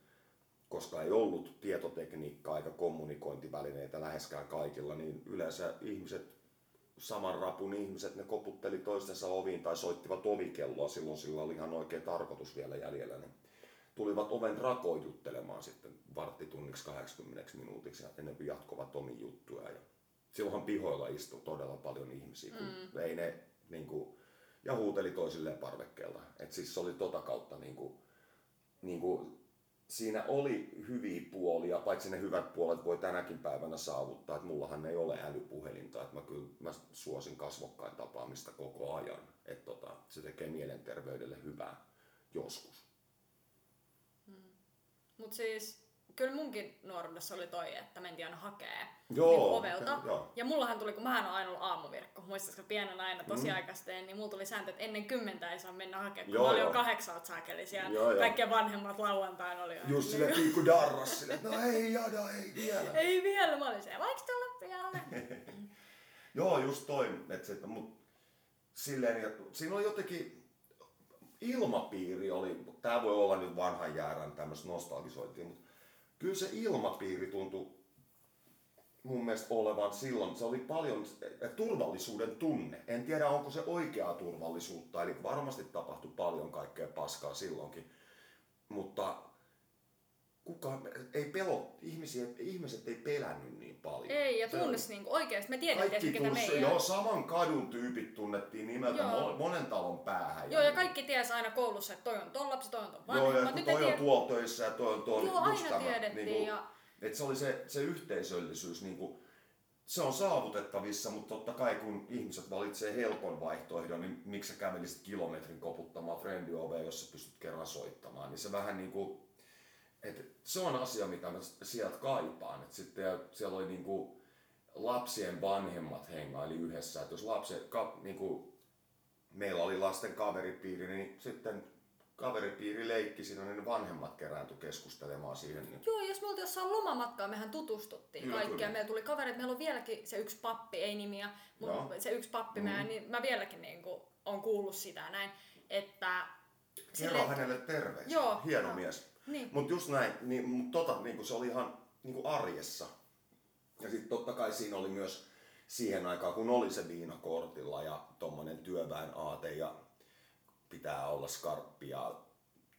koska ei ollut tietotekniikkaa eikä kommunikointivälineitä läheskään kaikilla, niin yleensä ihmiset, saman rapun ihmiset, ne koputteli toistensa oviin tai soittivat ovikelloa, silloin sillä oli ihan oikea tarkoitus vielä jäljellä. Niin tulivat oven rakoon juttelemaan sitten varttitunniksi 80 minuutiksi ja ennen kuin jatkovat omi juttuja. Ja silloinhan pihoilla istui todella paljon ihmisiä, kun mm. ei ne niin kuin, ja huuteli toisilleen parvekkeella. Et siis se oli tota kautta niin kuin, niin kuin, siinä oli hyviä puolia, paitsi ne hyvät puolet voi tänäkin päivänä saavuttaa, että mullahan ei ole älypuhelinta, että mä kyllä mä suosin kasvokkain tapaamista koko ajan, että tota, se tekee mielenterveydelle hyvää joskus. Mut siis kyllä munkin nuoruudessa oli toi, että mentiin aina hakee Joo, niin ovelta. okei, joo. Ja mullahan tuli, kun mä oon aina ollut aamuvirkko, muistatko pienenä aina tosi mm. aikaisteen, niin mulla tuli sääntö, että ennen kymmentä ei saa mennä hakemaan, kun Joo, mä olin jo kahdeksalta saakeli siellä. Joo, joo. Kaikkien vanhemmat lauantaina oli aina Just sille pikku darras sille, no ei jada, ei vielä. Ei vielä, mä olin siellä, vaikka tulla pialle. Joo, just toi, että se, mut silleen, ja siinä oli jotenkin, ilmapiiri oli, tää voi olla nyt vanhan jäärän tämmöistä nostalgisointia, mutta kyllä se ilmapiiri tuntui mun mielestä olevan silloin, se oli paljon turvallisuuden tunne. En tiedä, onko se oikeaa turvallisuutta, eli varmasti tapahtui paljon kaikkea paskaa silloinkin, mutta kukaan ei pelo, ihmisiä, ihmiset ei pelännyt paljon. Ei, ja tunnis niinku oikeesti, me tiedettiin, ketä tunsi, meidän. joo, saman kadun tyypit tunnettiin nimeltä Joo. mo- monen talon päähän. Joo, ja kaikki ties aina koulussa, että toi on ton lapsi, toi on ton Joo, ja vanhemmat. Nyt toi on tuolla töissä ja toi on tuolla Joo, aina tämä, tiedettiin. niinku, ja... Et se oli se, se yhteisöllisyys, niin kuin, se on saavutettavissa, mutta totta kai kun ihmiset valitsee helpon vaihtoehdon, niin miksi sä kävelisit kilometrin koputtamaan friendin oveen, jos sä pystyt kerran soittamaan, niin se vähän niin kuin, et se on asia, mitä mä sieltä kaipaan. Et sitten ja siellä oli niin kuin, lapsien vanhemmat hengaili yhdessä, että jos lapset, ka, niin kuin, meillä oli lasten kaveripiiri, niin sitten kaveripiiri leikki siinä, niin ne vanhemmat kerääntyi keskustelemaan siihen. Niin Joo, jos me oltiin jossain lomamatkaa, mehän tutustuttiin Kyllä, kaikkia. kyllä. Meillä tuli kaverit, meillä on vieläkin se yksi pappi, ei nimiä, mutta Joo. se yksi pappi, mm. mä, niin mä vieläkin niin on kuullut sitä näin, että... Kerro hänelle terveisiä. Hieno joo. mies. Niin. Mutta just näin, niin, mut tota, niin se oli ihan niin arjessa. Ja sitten totta kai siinä oli myös siihen aikaan, kun oli se viinakortilla ja tommonen työväen aate ja pitää olla skarppi ja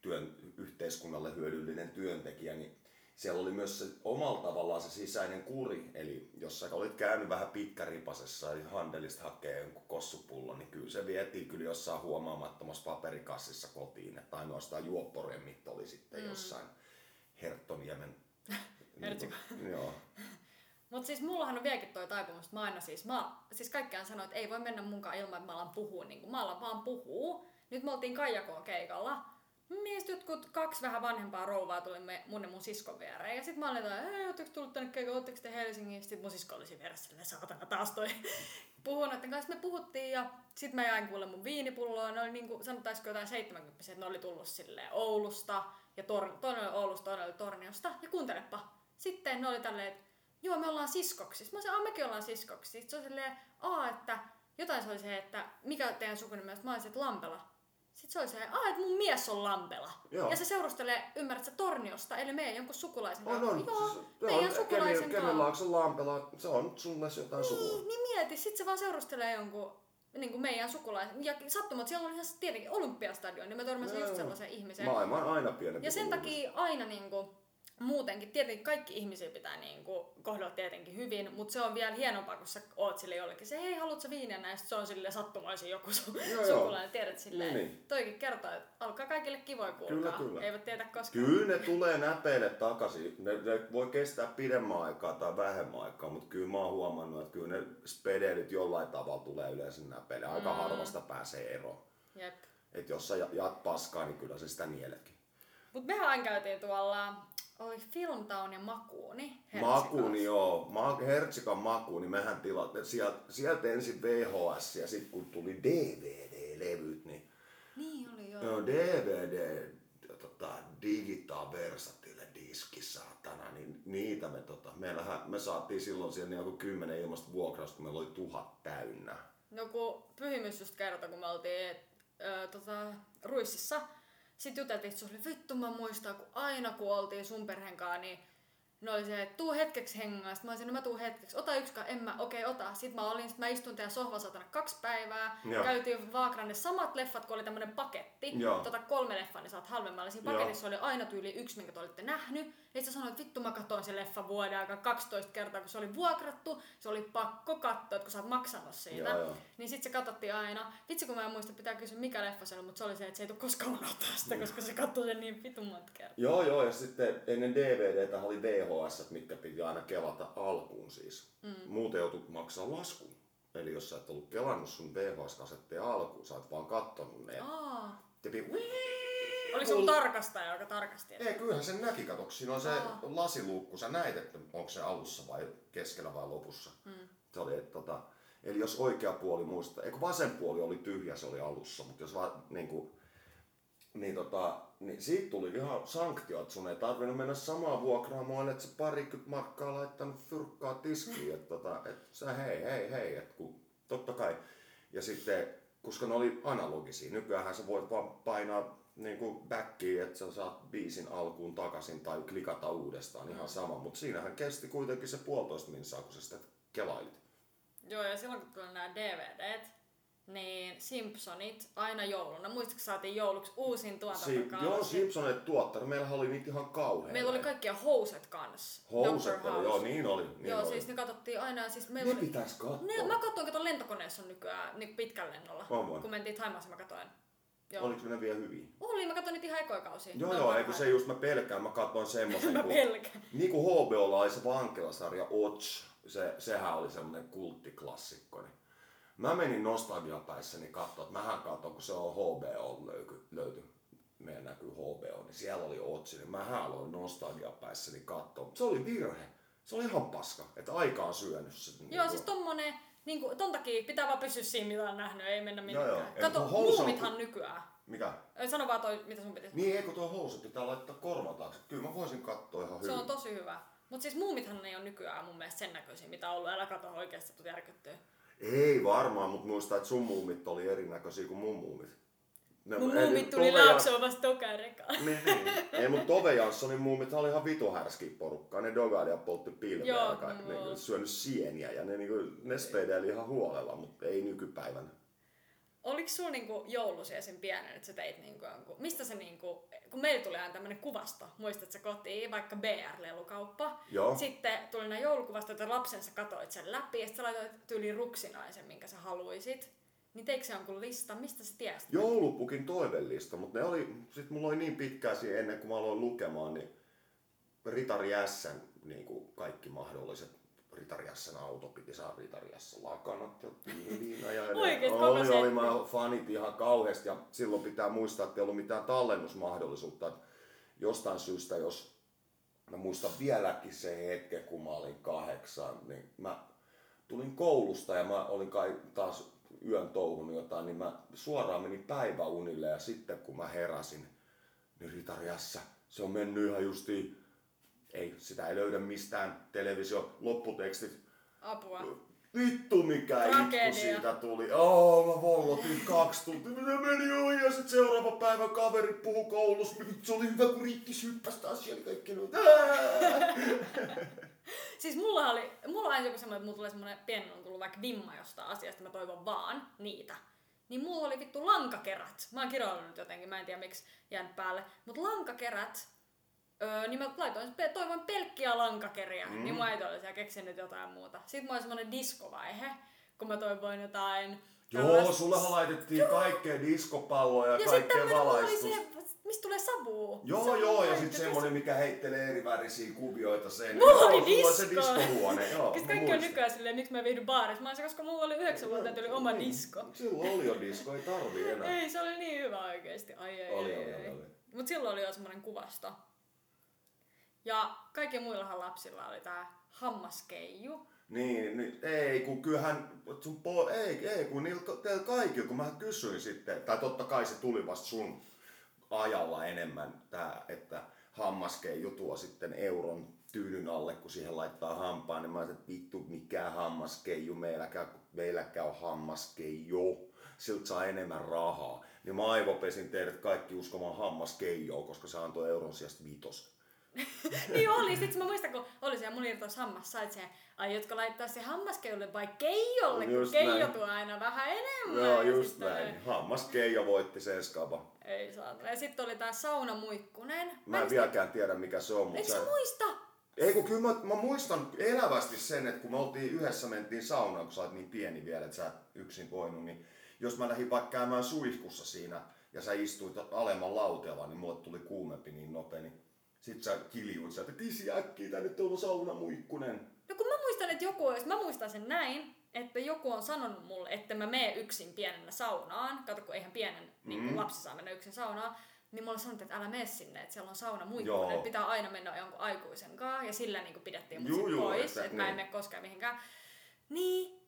työn, yhteiskunnalle hyödyllinen työntekijä, niin siellä oli myös se omalla tavallaan se sisäinen kuri, eli jos sä olit käynyt vähän pitkäripasessa ja handelista hakee jonkun kossupullon, niin kyllä se vietiin kyllä jossain huomaamattomassa paperikassissa kotiin, että ainoastaan juopporemmit oli sitten mm. jossain Herttoniemen... Niin, joo. Mutta siis mullahan on vieläkin toi taipumus, että mä aina siis, mä, siis kaikkiaan sanoo, että ei voi mennä munkaan ilman, että mä alan puhua, niin kuin mä alan vaan puhuu. Nyt me oltiin Kaijakoon keikalla, sit jotkut kaksi vähän vanhempaa rouvaa tuli me, mun ja mun siskon viereen. Ja sit mä olin, että ootteko tullut tänne keikalle, ootteko te Helsingistä? Sit mun sisko oli vieressä silleen, saatana taas toi puhun noiden kanssa. Me puhuttiin ja sit mä jäin kuule mun viinipulloa. Ne oli niinku, sanotaisiko jotain 70 että ne oli tullut silleen Oulusta. Ja tor, toinen oli Oulusta, toinen oli Torniosta. Ja kuuntelepa. Sitten ne oli tälleen, että joo me ollaan siskoksi. Sitten mä sanoin, mekin ollaan siskoksi. Sitten se oli silleen, että jotain se oli se, että mikä on teidän sukunimi? Sitten mä olisin, että Lampela. Sitten se oli se, aa, että mun mies on Lampela. Joo. Ja se seurustelee, ymmärrätkö, Torniosta, eli meidän jonkun sukulaisen On, kanssa. on. Joo, Se- meidän on sukulaisen kanssa. Kemilaakson Lampela, se on sulle jotain sukua. Niin, niin mieti, sit se vaan seurustelee jonkun niin kuin meidän sukulaisen. Ja sattumat, siellä oli ihan tietenkin olympiastadion, niin mä törmäsin just sellaisen ihmiseen. Maailma on aina pienempi Ja sen takia aina niin kuin, muutenkin, tietenkin kaikki ihmisiä pitää niin kuin, kohdella tietenkin hyvin, mutta se on vielä hienompaa, kun sä oot sille jollekin se, hei, haluatko viiniä näistä? Se on sille sattumaisin joku su- Joo, joo. sukulainen, tiedät silleen. Niin. Toikin kertoo, että alkaa kaikille kivoja kuulkaa. Kyllä, kyllä. Eivät tiedä koskaan. Kyllä ne tulee näpeille takaisin. Ne, ne voi kestää pidemmän aikaa tai vähemmän aikaa, mutta kyllä mä oon huomannut, että kyllä ne spedelit jollain tavalla tulee yleensä näpeille. Aika Mm. harvasta pääsee eroon. Jep. Että jos sä ja- jaat paskaa, niin kyllä se sitä nieletkin. Mut mehän aina käytiin tuolla, oli Filmtown ja Makuuni. Makuuni joo, Ma- Hertsikan makuuni, mehän tilattiin sieltä, sieltä ensin VHS ja sitten kun tuli DVD-levyt, niin Niin oli joo. Joo, DVD, tota, Digital Versatile diski, saatana, niin niitä me, tota, meillähän, me saatiin silloin siihen joku kymmenen ilmasta vuokrausta, kun meillä oli tuhat täynnä. No kun pyhimys just kertoi, kun me oltiin ö, tota, Ruississa. Sitten juteltiin, että se oli vittu mä muistan, kun aina kun oltiin sun perheen kanssa, niin ne oli se, että tuu hetkeksi hengaa. Sitten mä olisin, no mä tuun hetkeksi. Ota yksikaan, en mä, okei ota. Sitten mä olin, sit mä istun teidän satana kaksi päivää. Joo. Käytiin Vaakran ne samat leffat, kun oli tämmönen paketti. Joo. Tota kolme leffaa, niin saat halvemmalla. Siinä Joo. paketissa oli aina tyyli yksi, minkä te olitte nähnyt. Ja sit sä sanoit, että vittu mä katsoin sen leffan vuoden aikaa 12 kertaa, kun se oli vuokrattu. Se oli pakko katsoa, että kun sä oot maksanut siitä. Joo, joo. Niin sit se katsottiin aina. Vitsi kun mä en muista, pitää kysyä mikä leffa se oli, mutta se oli se, että se ei tule koskaan unohtaa sitä, koska se katsoi sen niin vitun monta kertaa. Joo, joo, ja sitten ennen DVDtä oli VHS, mitkä piti aina kelata alkuun siis. Mm. Muuten joutui maksaa laskun. Eli jos sä et ollut kelannut sun VHS-kasetteja alkuun, sä oot vaan kattonut ne. Aa. Oli sun tarkastaja, joka tarkasti. Ei, kyllähän sen näki, kato, siinä on se Aa. lasiluukku, sä näit, että onko se alussa vai keskellä vai lopussa. Mm. Se oli, että, tota, eli jos oikea puoli muista, eikö vasen puoli oli tyhjä, se oli alussa, mutta jos vaan niin kuin, niin, tota, niin siitä tuli ihan sanktio, että sun ei tarvinnut mennä samaan vuokraamoon, että se parikymmentä markkaa laittanut fyrkkaa tiskiin, että, tota, että sä hei, hei, hei, että kun, totta kai. Ja sitten, koska ne oli analogisia, nykyään sä voit vaan painaa niin kuin backiin, että sä saat biisin alkuun takaisin tai klikata uudestaan, ihan sama. Mutta siinähän kesti kuitenkin se puolitoista minsaa, kun sä sitä kelailit. Joo, ja silloin kun tuli nämä DVDt, niin Simpsonit aina jouluna. Muistatko saatiin jouluksi uusin Si- tuotantokausi? joo, Simpsonet tuottanut. Meillähän oli niitä ihan kauhean. Meillä oli kaikkia houset kanssa. Houset oli, joo, niin oli. Niin Joo, oli. siis ne katsottiin aina. Siis meillä ne oli... pitäis katsoa. Ne, mä katsoin, kato lentokoneessa on nykyään niin pitkällä lennolla. Vai? kun mentiin Thaimaassa, mä katsoin. Joo. Oliko ne vielä hyviä? Oli, mä katsoin niitä ihan ekoja kausia. Joo, joo, eikö se just mä pelkään, mä katsoin semmosen, Mä kun, pelkään. niin kuin HBOlla oli se vankilasarja Ots, se, sehän oli semmonen kulttiklassikko, niin mä menin nostalgiapäissäni katsoa, että mähän katson, kun se on HBO löyty, löyty meidän näkyy HBO, niin siellä oli Otsi, niin mähän aloin nostalgiapäissäni katsoa, mutta se oli virhe. Se oli ihan paska, että aika on syönyt se. niin Joo, kuin- siis tommonen, niin kuin, ton takia pitää vaan pysyä siinä, mitä on nähnyt, ei mennä Joo, joo. minnekään. Ei, Kato, housu on- muumithan nykyään. Mikä? Sano vaan toi, mitä sun pitäisi. Niin, eikö tuo housut pitää laittaa korvan taakse? Kyllä mä voisin katsoa ihan Se hyvin. on tosi hyvä. Mut siis muumithan ei ole nykyään mun mielestä sen näköisiä, mitä on ollut. Älä kato oikeesti, että tulet järkyttyä. Ei varmaan, mutta muista, että sun muumit oli erinäköisiä kuin mun muumit. Ne, Mun muumit tuli Tove ja- laaksoon vasta tokaan rekaan. Niin, niin. Ei, mutta Tove Janssonin muumit oli ihan vitu härskiä porukkaa. Ne dogaili ja poltti pilveä Joo, ja kaikki, joo. ne syönyt sieniä ja ne, niinku, ne speideili ihan huolella, mutta ei nykypäivänä. Oliko sulla niinku joulusi esim. pienen, että sä teit niinku jonkun, mistä se niinku, kun meillä tuli aina tämmönen kuvasto, muistat sä kotiin, vaikka BR-lelukauppa. Joo. Sitten tuli nämä joulukuvastot, että lapsensa katoit sen läpi ja sitten laitoit tyyliin ruksinaisen, minkä sä haluisit. Niin teikö se jonkun listan, mistä sä tiesit? Joulupukin toivellista, mutta ne oli, sit mulla oli niin pitkää siinä ennen kuin mä aloin lukemaan, niin Ritari S:n niin kuin kaikki mahdolliset Ritari S:n auto piti saada Ritari S lakanat ja viina ja koko oli, oli, mä fanit ihan kauheasti ja silloin pitää muistaa, että ei ollut mitään tallennusmahdollisuutta. Että Jostain syystä, jos mä muistan vieläkin se hetke, kun mä olin kahdeksan, niin mä tulin koulusta ja mä olin kai taas yön touhunut jotain, niin mä suoraan menin päiväunille ja sitten kun mä heräsin, niin Ritari S, se on mennyt ihan justiin, ei, sitä ei löydä mistään televisio lopputekstit. Apua. Vittu mikä Tragedia. itku siitä tuli. Oh, mä vollotin kaksi tuntia. Mitä meni ohi ja sit seuraava päivä kaveri puhu koulussa. Vittu, se oli hyvä kun Riikki hyppäsi taas siellä kaikki noita. Siis mulla oli, mulla on aina joku semmoinen, että mulla tulee semmoinen pieni on tullut vaikka vimma jostain asiasta, mä toivon vaan niitä. Niin mulla oli vittu lankakerät. Mä oon kiroillut nyt jotenkin, mä en tiedä miksi jäänyt päälle. Mut lankakerät, öö, niin mä laitoin, toivon pelkkiä lankakeriä. Mm. Niin mä oli siellä keksinyt jotain muuta. Sitten mulla oli semmonen diskovaihe, kun mä toivoin jotain Joo, tällaista- sullehan laitettiin kaikkea diskopalloja ja, Ja sitten kaikkea oli valaistusta. se, mistä tulee savua. Joo, Se joo, ja sitten semmonen, mikä heittelee eri värisiä kuvioita sen. Mulla joo, oli sulla se disko. diskohuone, joo. Koska mä kaikki on nykyään silleen, miksi mä viihdyn baarissa. Mä olisin, koska mulla oli yhdeksän vuotta, että oli oma Niin. disko. Silloin oli jo disko, ei tarvii enää. Ei, se oli niin hyvä oikeesti. Ai, ai, Oli, ai, oli, ai. oli. Mut silloin oli jo semmonen kuvasto. Ja kaikilla muillahan lapsilla oli tää hammaskeiju. Niin, niin, ei kun kyllähän sun po, ei, ei kun niillä teillä kun mä kysyin sitten, tai totta kai se tuli vasta sun ajalla enemmän tää, että hammaskeiju tuo sitten euron tyynyn alle, kun siihen laittaa hampaan, niin mä ajattelin, että vittu mikä hammaskeiju, meilläkään, meilläkään on hammaskeiju, siltä saa enemmän rahaa. Niin mä aivopesin teidät kaikki uskomaan hammaskeijoa, koska se antoi euron sijasta vitos. niin oli. Sitten mä muistan, kun oli siellä mun irtos hammas, sait se, aiotko laittaa se hammaskeijolle vai keijolle, kun Just keijo näin. tuo aina vähän enemmän. Joo, just näin. Hammas Keijo voitti sen skaba. Ei saatana. Ja sitten oli tää saunamuikkunen. Mä en vieläkään tiedä mikä se on, mutta Eikö sä muista? Ei kun kyllä mä, mä, muistan elävästi sen, että kun me oltiin yhdessä mentiin saunaan, kun sä oot niin pieni vielä, että sä et yksin voinut, niin jos mä lähdin vaikka käymään suihkussa siinä ja sä istuit alemman lauteella, niin mulle tuli kuumempi niin nopea, niin sit sä kiljuit sieltä, että kisi äkkiä, tää nyt on saunamuikkunen. No kun mä muistan, että joku olisi, mä muistan sen näin, että joku on sanonut mulle, että mä mene yksin pienenä saunaan. Kato, kun eihän pienen niin Mm. kuin lapsi saa mennä yksin saunaan. Niin mulle sanottiin, että älä mene sinne, että siellä on sauna muikkunen, että pitää aina mennä jonkun aikuisen kanssa. Ja sillä niin pidettiin mut Juu, sit juu, pois, että että mä en niin. mene koskaan mihinkään. Niin,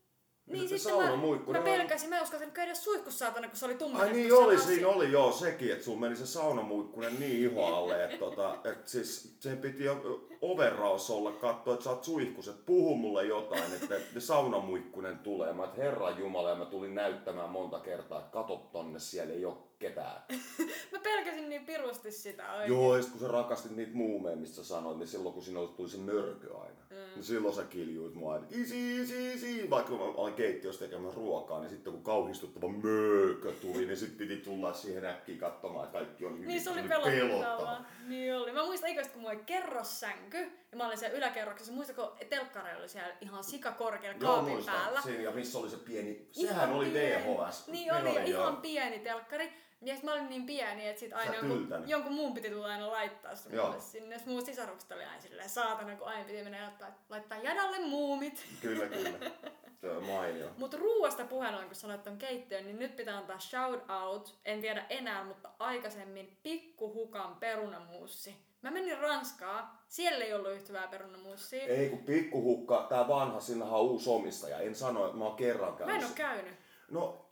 niin sitten mä, saunamuikkunen mä on- pelkäsin, mä en uskaltanut käydä suihkussa saatana, kun se oli tumma. Ai niin oli, siinä oli joo sekin, että sulla meni se saunamuikkunen niin iho alle, että tota, et siis sen piti jo overraus olla katsoa, että sä oot suihkus, että puhu mulle jotain, että ne saunamuikkunen tulee. Mä et herran jumala ja mä tulin näyttämään monta kertaa, että kato tonne, siellä ei ole ketään. Mä pelkäsin niin pirusti sitä oikein. Joo, ja sit kun sä rakastit niitä muumeja, mistä sä sanoit, niin silloin kun siinä oli, tuli se mörkö aina, mm. niin silloin sä kiljuit mua aina, isi, isi, isi, vaikka mä olin keittiössä tekemässä ruokaa, niin sitten kun kauhistuttava mörkö tuli, niin sitten piti tulla siihen äkkiä katsomaan, että kaikki on hyvin. Niin se oli pelottavaa. Niin oli. Mä muistan ikäisesti, kun mulla oli kerrossänky ja mä olin siellä yläkerroksessa. Muistatko, telkkari oli siellä ihan sikakorkealla Joo, kaapin muistan. päällä. Siinä, ja missä oli se pieni, Ihan sehän oli pieni. VHS. Niin oli, joo. ihan pieni telkkari. Ja sit mä olin niin pieni, että sit aina jonkun, jonkun muun piti tulla aina laittaa Joo. mulle sinne. Ja mun sisarukset oli aina silleen saatana, kun aina piti mennä ja laittaa, laittaa jadalle muumit. Kyllä, kyllä. Se on mainio. Mutta ruuasta puheen ollen, kun sanoit ton keittiön, niin nyt pitää antaa shout out, en tiedä enää, mutta aikaisemmin pikkuhukan perunamuussi. Mä menin Ranskaa, siellä ei ollut yhtä hyvää perunamuussia. Ei kun pikkuhukka, tää vanha, sinähän on uusi omistaja. En sano, että mä oon kerran Mä käynyt. en oo käynyt. No,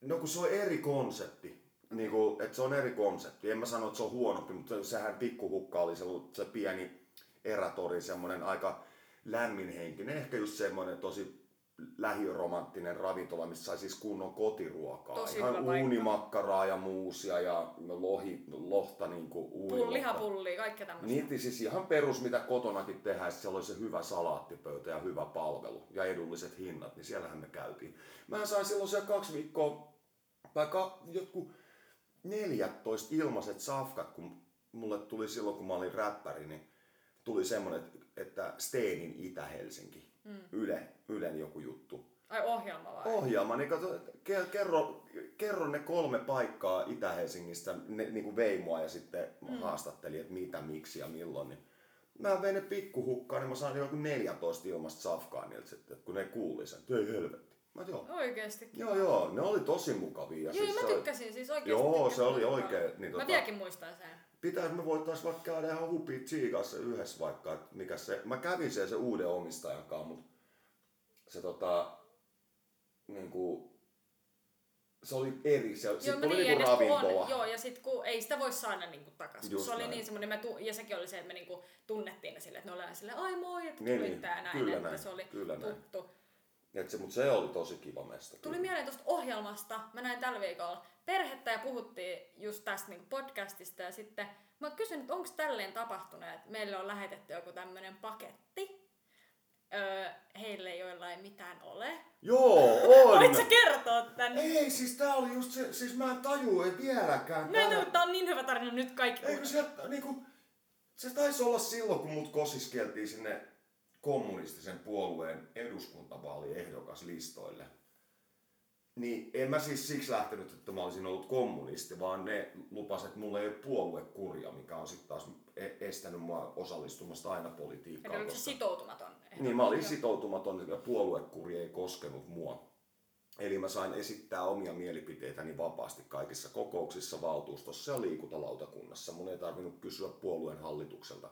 no kun se on eri konsepti. Niin kuin, että se on eri konsepti. En mä sano, että se on huonompi, mutta sehän pikkuhukka oli se, se pieni erätori, semmoinen aika lämminhenkinen. Ehkä just semmoinen tosi lähiromanttinen ravintola, missä sai siis kunnon kotiruokaa. Tosi Ihan uunimakkaraa ja muusia ja lohi, lohta niin kuin uunilohta. lihapullia, kaikkea tämmöistä. Niitä siis ihan perus, mitä kotonakin tehdään, siellä oli se hyvä salaattipöytä ja hyvä palvelu ja edulliset hinnat, niin siellähän me käytiin. Mä sain silloin siellä kaksi viikkoa, tai ka, jotkut 14 ilmaiset safkat, kun mulle tuli silloin, kun mä olin räppäri, niin tuli semmonen, että Steenin Itä-Helsinki, mm. Yle, Ylen joku juttu Ai ohjelma vai? ohjelma, niin kato, ke- kerro, kerro ne kolme paikkaa Itä-Helsingistä, ne niin kuin vei mua ja sitten mm. haastatteli, että mitä, miksi ja milloin. Niin mä vein ne pikkuhukkaan, niin mä sain joku 14 ilmasta safkaa niiltä sitten, kun ne kuuli sen. Ei helvetti. Mä joo. Oikeesti. Joo, joo, ne oli tosi mukavia. Joo, siis mä oli- tykkäsin siis oikeesti. Joo, se oli oikein, niin Mä tota- vieläkin muistan sen. Pitäis me voitais vaikka käydä ihan hupi tsiikassa yhdessä vaikka, että mikä se, mä kävin siellä se uuden omistajan kanssa, mutta se tota, niinku, se oli eri, se, Joo, sit oli niin, niinku ravintola. on, joo, ja sit kun ei sitä voi saada niinku takas. Just se oli näin. niin semmoinen, me tu- ja sekin oli se, että me niinku tunnettiin ne silleen, että ne oli aina silleen, ai moi, että Niin, niin, näin, kyllä että näin, se oli kyllä näin. Et se, mutta se oli tosi kiva mesta. Tuli kyllä. mieleen tuosta ohjelmasta, mä näin tällä viikolla perhettä ja puhuttiin just tästä niinku podcastista ja sitten mä kysyin, että onko tälleen tapahtunut, että meille on lähetetty joku tämmönen paketti, öö, heille joilla ei mitään ole. Joo, on! Voit sä kertoa tän? Ei, siis tää oli just se, siis mä en tajua, ei vieläkään. No, tää- no, tää on niin hyvä tarina, nyt kaikki Eikö sieltä niinku, se taisi olla silloin, kun mut kosiskeltiin sinne kommunistisen puolueen eduskuntavaaliehdokas listoille. Niin en mä siis siksi lähtenyt, että mä olisin ollut kommunisti, vaan ne lupas, että mulla ei ole puoluekuria, mikä on sitten taas e- estänyt mua osallistumasta aina Eli politiikkaan. oliko se koska- sitoutumaton? niin mä olin sitoutumaton ja puoluekuri ei koskenut mua. Eli mä sain esittää omia mielipiteitäni vapaasti kaikissa kokouksissa, valtuustossa ja liikuntalautakunnassa. Mun ei tarvinnut kysyä puolueen hallitukselta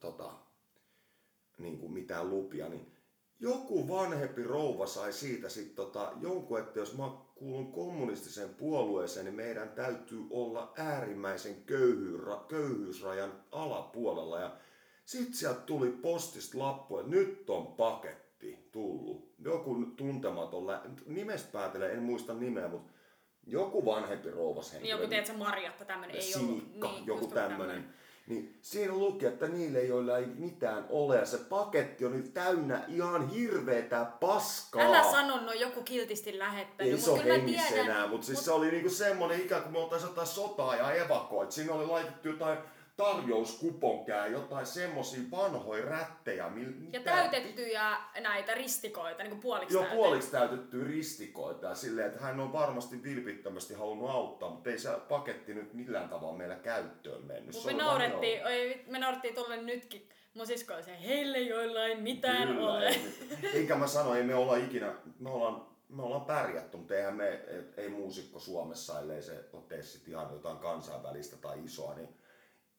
tota, niin kuin mitään lupia. Niin joku vanhempi rouva sai siitä sitten tota, jonkun, että jos mä kuulun kommunistiseen puolueeseen, niin meidän täytyy olla äärimmäisen köyhyysra- köyhyysrajan alapuolella. Ja sitten sieltä tuli postista lappu, että nyt on paketti tullut. Joku tuntematon, lä- nimestä päätellen, en muista nimeä, mutta joku vanhempi rouvas Niin henkilö. joku, tiedätkö, Marjatta, tämmönen ei Sinikka, ollut. Niin, joku just tämmönen. Niin siinä luki, että niille, joilla ei mitään ole, ja se paketti on nyt täynnä ihan hirveetä paskaa. Älä sano, no joku kiltisti lähettänyt, Ei se ole hengissä enää, mutta siis mut- se oli niinku semmonen ikään kuin me oltais jotain sotaa ja evakoit. Siinä oli laitettu jotain tarjouskuponkää, jotain semmosia vanhoja rättejä. mil- Ja täytettyjä näitä ristikoita, niin kuin puoliksi Joo, täytettyjä. puoliksi täytettyä ristikoita ja silleen, että hän on varmasti vilpittömästi halunnut auttaa, mutta ei se paketti nyt millään tavalla meillä käyttöön mennyt. Mut me naurettiin, oi, me naurettiin tuolle nytkin. Mun sisko oli se, heille joilla ei mitään Kyllä, ole. ei- Eikä mä sano, ei me olla ikinä, me ollaan, me ollaan pärjätty, mutta eihän me, ei muusikko Suomessa, ellei se ole tee ihan jotain kansainvälistä tai isoa, niin,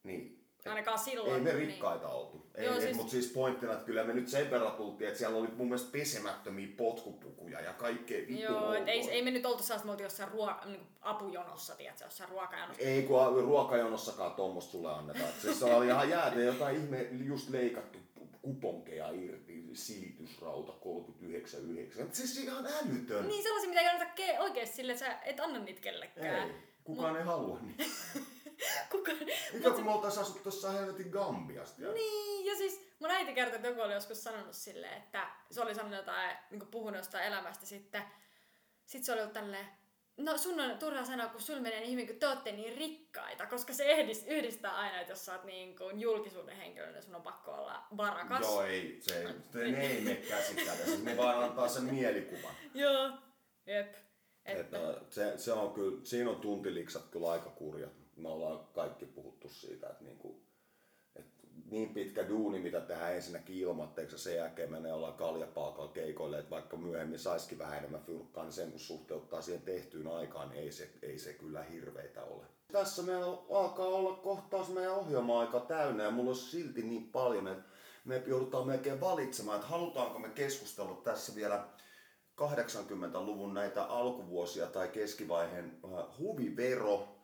niin Ainakaan silloin. ei me niin. rikkaita oltu. Ei, Joo, ei, siis- Mutta siis pointtina, että kyllä me nyt sen verran tultiin, että siellä oli mun mielestä pesemättömiä potkupukuja ja kaikkea vittu Joo, et ei, ei me nyt oltu sellaista, me oltiin jossain ruo, niin apujonossa, tiedätkö, jossain ruokajonossa. Ei kun ruokajonossakaan tuommoista sulle annetaan. Et Siis se oli ihan jäätä jotain ihme just leikattu kuponkeja irti, silitysrauta 39,9. Et Siis ihan älytön. Niin sellaisia, mitä ei anneta ke- oikeesti sille, että sä et anna niitä kellekään. Ei, kukaan ei halua niitä. Kuka... Mikä kun me oltais asuttu tuossa helvetin Gambiasta. Niin, ja siis mun äiti kertoi, että joku oli joskus sanonut silleen, että se oli sanonut jotain, niin puhunut jostain elämästä sitten. Sitten se oli ollut tälleen, no sun on turha sanoa, kun sul menee niin hyvin, kun te ootte niin rikkaita, koska se ehdis, yhdistää aina, että jos sä oot niin kuin julkisuuden henkilö, niin sun on pakko olla varakas. Joo, ei, se, se ne ei mene käsikädessä. Ne vaan antaa sen mielikuvan. Joo. Jep. Että se, se on kyllä, siinä on tuntiliksat kyllä aika kurjat. Me ollaan kaikki puhuttu siitä, että niinku, että niin pitkä duuni, mitä tehdään ensinnäkin ilmatteeksi ja sen jälkeen menee ollaan kaljapaakalla keikoille, että vaikka myöhemmin saisikin vähän enemmän fyrkkaa, niin sen kun suhteuttaa siihen tehtyyn aikaan, niin ei se, ei se kyllä hirveitä ole. Tässä meillä alkaa olla kohtaus meidän ohjelma-aika täynnä ja mulla on silti niin paljon, että me joudutaan melkein valitsemaan, että halutaanko me keskustella tässä vielä 80-luvun näitä alkuvuosia tai keskivaiheen äh, huvivero,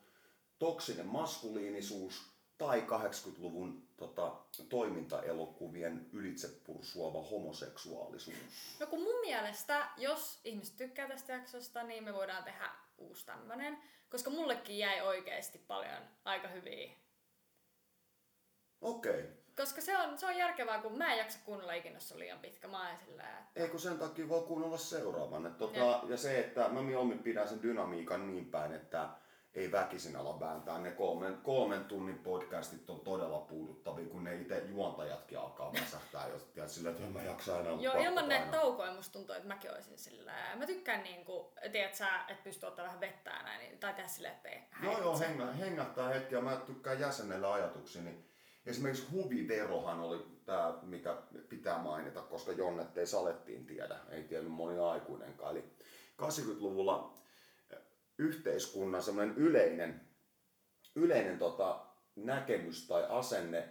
toksinen maskuliinisuus tai 80-luvun tota, toimintaelokuvien ylitsepursuava homoseksuaalisuus. No kun mun mielestä, jos ihmiset tykkää tästä jaksosta, niin me voidaan tehdä uusi tämmönen. Koska mullekin jäi oikeasti paljon aika hyviä. Okei. Koska se on, se on järkevää, kun mä en jaksa kuunnella ikinä, jos on liian pitkä. Mä oon silleen, että... Ei kun sen takia voi kuunnella seuraavan. Et tota, ja se, että mä mieluummin pidän sen dynamiikan niin päin, että ei väkisin ala vääntää. Ne kolmen, kolmen tunnin podcastit on todella puuduttavia, kun ne itse juontajatkin alkaa väsähtää. Jos tiedät sillä, että en mä jaksa enää. Joo, ilman näitä taukoja musta tuntuu, että mäkin olisin silleen... Mä tykkään niinku, tiedät sä, että pystyy ottaa vähän vettä näin, niin- tai tehdä silleen, että ei Joo, joo, hengä, hengähtää hetki ja mä tykkään jäsennellä ajatuksia. Niin esimerkiksi huviverohan oli tämä, mikä pitää mainita, koska Jonnet ei salettiin tiedä, ei tiennyt moni aikuinenkaan. Eli 80-luvulla yhteiskunnan semmoinen yleinen, yleinen tota, näkemys tai asenne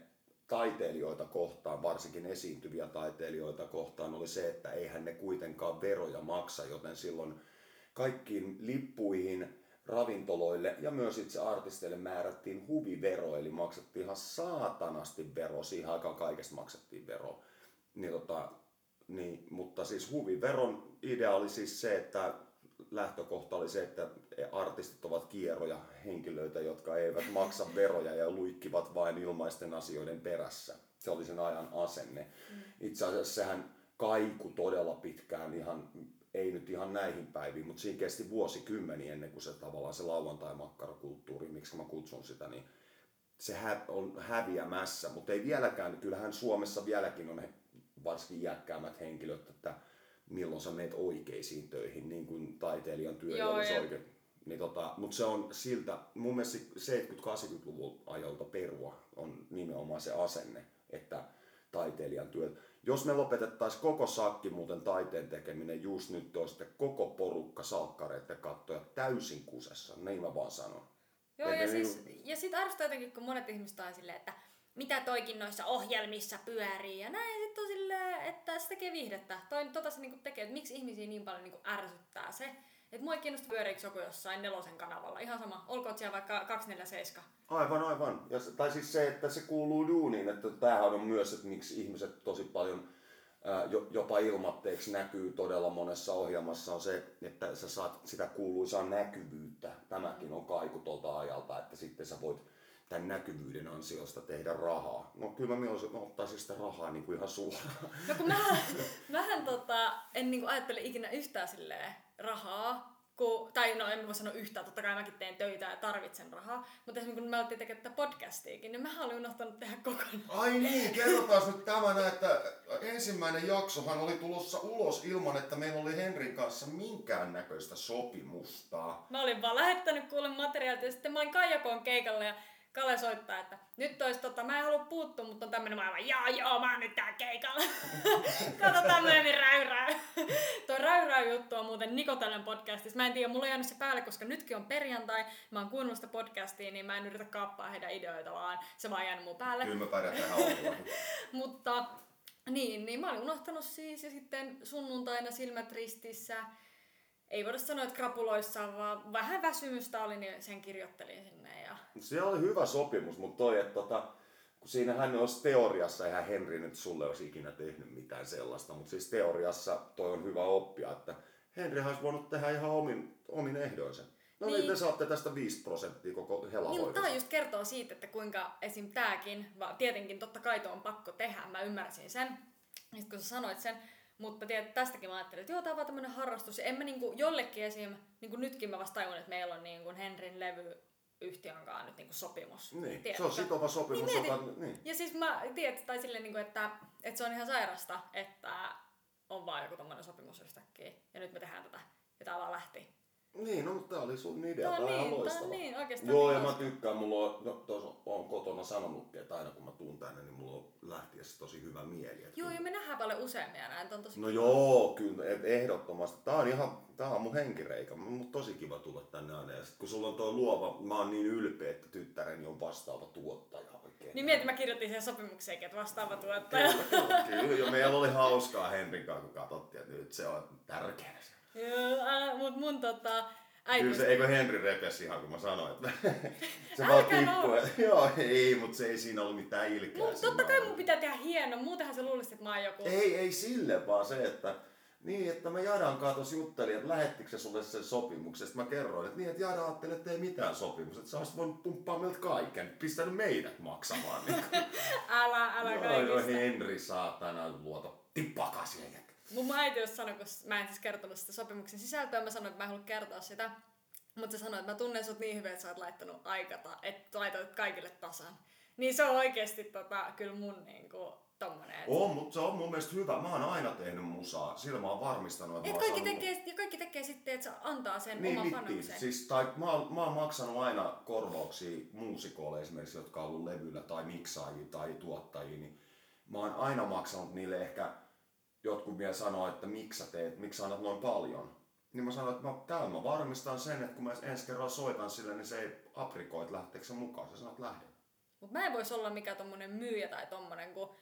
taiteilijoita kohtaan, varsinkin esiintyviä taiteilijoita kohtaan, oli se, että eihän ne kuitenkaan veroja maksa, joten silloin kaikkiin lippuihin, ravintoloille ja myös itse artisteille määrättiin huvivero, eli maksettiin ihan saatanasti vero, siihen aikaan kaikesta maksettiin vero. Niin, tota, niin, mutta siis huviveron idea oli siis se, että lähtökohta oli se, että artistit ovat kierroja henkilöitä, jotka eivät maksa veroja ja luikkivat vain ilmaisten asioiden perässä. Se oli sen ajan asenne. Itse asiassa sehän kaiku todella pitkään ihan, ei nyt ihan näihin päiviin, mutta siinä kesti vuosikymmeniä ennen kuin se tavallaan se lauantai-makkarakulttuuri, miksi mä kutsun sitä, niin se hä- on häviämässä, mutta ei vieläkään, kyllähän Suomessa vieläkin on varsinkin iäkkäämmät henkilöt, että milloin sä meet oikeisiin töihin, niin kuin taiteilijan työ Joo, olisi oikein. Niin tota, mutta se on siltä, mun mielestä 70-80-luvun ajalta perua on nimenomaan se asenne, että taiteilijan työ. Jos me lopetettaisiin koko sakki muuten taiteen tekeminen just nyt, olisi sitten koko porukka salkkareiden kattoja täysin kusessa, niin mä vaan sanon. Joo, ja, siis, niinku- ja sit arvostaa jotenkin, kun monet ihmiset on silleen, että mitä toikin noissa ohjelmissa pyörii ja näin. Sitten on että se tekee viihdettä. Toi tota se niinku tekee, että miksi ihmisiä niin paljon niinku ärsyttää se. Että mua ei kiinnosta pyöriikö joku jossain nelosen kanavalla. Ihan sama, olkoon siellä vaikka 247. Aivan, aivan. Ja tai siis se, että se kuuluu duuniin, että tämähän on myös, että miksi ihmiset tosi paljon jopa ilmatteeksi näkyy todella monessa ohjelmassa on se, että sä saat sitä kuuluisaa näkyvyyttä. Tämäkin on kaiku tuolta ajalta, että sitten sä voit tämän näkyvyyden ansiosta tehdä rahaa. No kyllä mä mieluisin, että mä ottaisin sitä rahaa niin kuin ihan suoraan. No kun mähän, mähän tota, en niinku ajattele ikinä yhtään silleen rahaa, kun, tai no en voi sanoa yhtään, totta kai mäkin teen töitä ja tarvitsen rahaa, mutta esimerkiksi kun me alettiin tekemään tätä podcastiakin, niin mä olin unohtanut tehdä kokonaan. Ai niin, kerrotaan nyt tämä, että ensimmäinen jaksohan oli tulossa ulos ilman, että meillä oli Henrin kanssa minkäännäköistä sopimusta. Mä olin vaan lähettänyt kuule materiaalit ja sitten mä olin Kaijakoon keikalla ja Kalle soittaa, että nyt olisi tota, mä en halua puuttua, mutta on tämmönen maailma, joo joo, mä oon nyt tää keikalla. Katsotaan myöhemmin räyrää. Tuo räyrää juttu on muuten Nikotellen podcastissa. Mä en tiedä, mulla on jäänyt se päälle, koska nytkin on perjantai. Mä oon kuunnellut sitä podcastia, niin mä en yritä kaappaa heidän ideoita, vaan se vaan jäänyt mun päälle. Kyllä me pärjätään aamulla. Mutta niin, niin mä olin unohtanut siis ja sitten sunnuntaina silmät ristissä. Ei voida sanoa, että krapuloissa, vaan vähän väsymystä oli, niin sen kirjoittelin sinne. Se oli hyvä sopimus, mutta toi, että tota, kun siinähän olisi teoriassa, eihän Henri nyt sulle olisi ikinä tehnyt mitään sellaista, mutta siis teoriassa toi on hyvä oppia, että Henri olisi voinut tehdä ihan omin, omin ehdoinsa. No niin. niin te saatte tästä 5 prosenttia koko helahoidosta. Niin, tämä just kertoo siitä, että kuinka esim. tääkin, tietenkin totta kai on pakko tehdä, mä ymmärsin sen. Ja kun sä sanoit sen, mutta tiedät, tästäkin mä ajattelin, että joo, tää on vaan tämmönen harrastus. Ja en mä niinku jollekin esim, niinku nytkin mä vasta tajun, että meillä on niinku Henrin levy yhtiön kanssa nyt niinku sopimus. Niin, tiedätkö? se on sitova sopimus. Niin, joka, niin. Ja siis mä tiedät, tai silleen, niinku, että, että se on ihan sairasta, että on vaan joku tommonen sopimus yhtäkkiä. Ja nyt me tehdään tätä. Ja tää vaan lähti. Niin, no mutta tää oli sun idea, tää, tää on niin, loistava. Tää on niin, oikeastaan Joo, niin ja mä tykkään, mulla on, no tuossa on kotona sanonutkin, että aina kun mä tuun tänne, niin mulla on lähtiessä tosi hyvä mieli. Että joo, ja me nähdään paljon useammin ja näin, on tosi No kiva. joo, kyllä, ehdottomasti. Tää on ihan, tää on mun henkireikä, mun tosi kiva tulla tänne aina. Ja sit kun sulla on tuo luova, mä oon niin ylpeä, että tyttäreni on vastaava tuottaja oikein. Niin mietin, mä kirjoitin sen sopimukseen, että vastaava tuottaja. Kyllä, kyllä, kyllä. Ja meillä oli hauskaa Henrin kanssa, kun katsottiin, että nyt se on tärkeä. Joo, mut mun tota, Äiti Kyllä se, eikö Henri repesi ihan kun mä sanoin, että se vaan tippui. Joo, ei, mutta se ei siinä ollut mitään ilkeä. Mut totta kai mun pitää tehdä hieno, muutenhan se luulisi, että mä oon joku... Ei, ei sille, vaan se, että niin, että mä Jadan kanssa tuossa juttelin, että lähettikö se sulle sen sopimuksen. Sitten mä kerroin, että niin, että Jada ajattelee, että ei mitään sopimusta. Että sä olisit voinut pumppaa meiltä kaiken, pistänyt meidät maksamaan. Niin. älä, älä joo, kaikista. Joo, Henri saatana luota tippakasia Mun äiti jos sanoi, kun mä en siis kertonut sitä sopimuksen sisältöä, mä sanoin, että mä en halua kertoa sitä. Mutta se sanoi, että mä tunnen sut niin hyvin, että sä oot laittanut aikata, että laitat kaikille tasan. Niin se on oikeesti tota, kyllä mun niinku, tommonen. On, mutta se on mun mielestä hyvä. Mä oon aina tehnyt musaa. Sillä mä oon varmistanut, että Et mä kaikki, saanut... tekee, ja kaikki tekee sitten, että se antaa sen niin, oman panoksen. Siis, tai, mä, oon, mä oon maksanut aina korvauksia muusikoille esimerkiksi, jotka on ollut levyllä tai miksaajia tai tuottajia. Niin mä oon aina maksanut niille ehkä, jotkut vielä sanoo, että miksi sä teet, miksi sä annat noin paljon. Niin mä sanoin, että mä, täällä mä varmistan sen, että kun mä ensi kerran soitan sille, niin se ei aprikoi, että lähteekö se mukaan. Se sanoo, että lähde. Mut mä en vois olla mikään tommonen myyjä tai tommonen, kun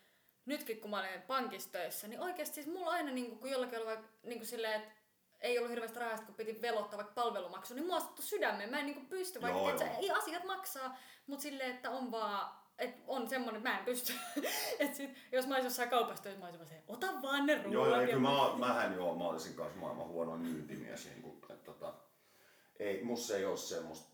nytkin kun mä olin pankissa töissä, niin oikeasti siis mulla aina niin kun jollakin oli vaikka niin silleen, että ei ollut hirveästi rahasta, kun piti velottaa vaikka palvelumaksu, niin mua sydämeen. Mä en niin pysty, vaikka Joo, sä, joo. ei asiat maksaa, mutta silleen, että on vaan et on semmonen, että mä en pysty. et sit, jos mä olisin jossain kaupassa töissä, mä olisin vaan se, ota vaan ne ruoat. Joo, joo, ja kyllä mä, mähän joo, mä olisin kanssa maailman huonoin myyntimies. Niin kuin, että, tota, ei, musta ei ole semmoista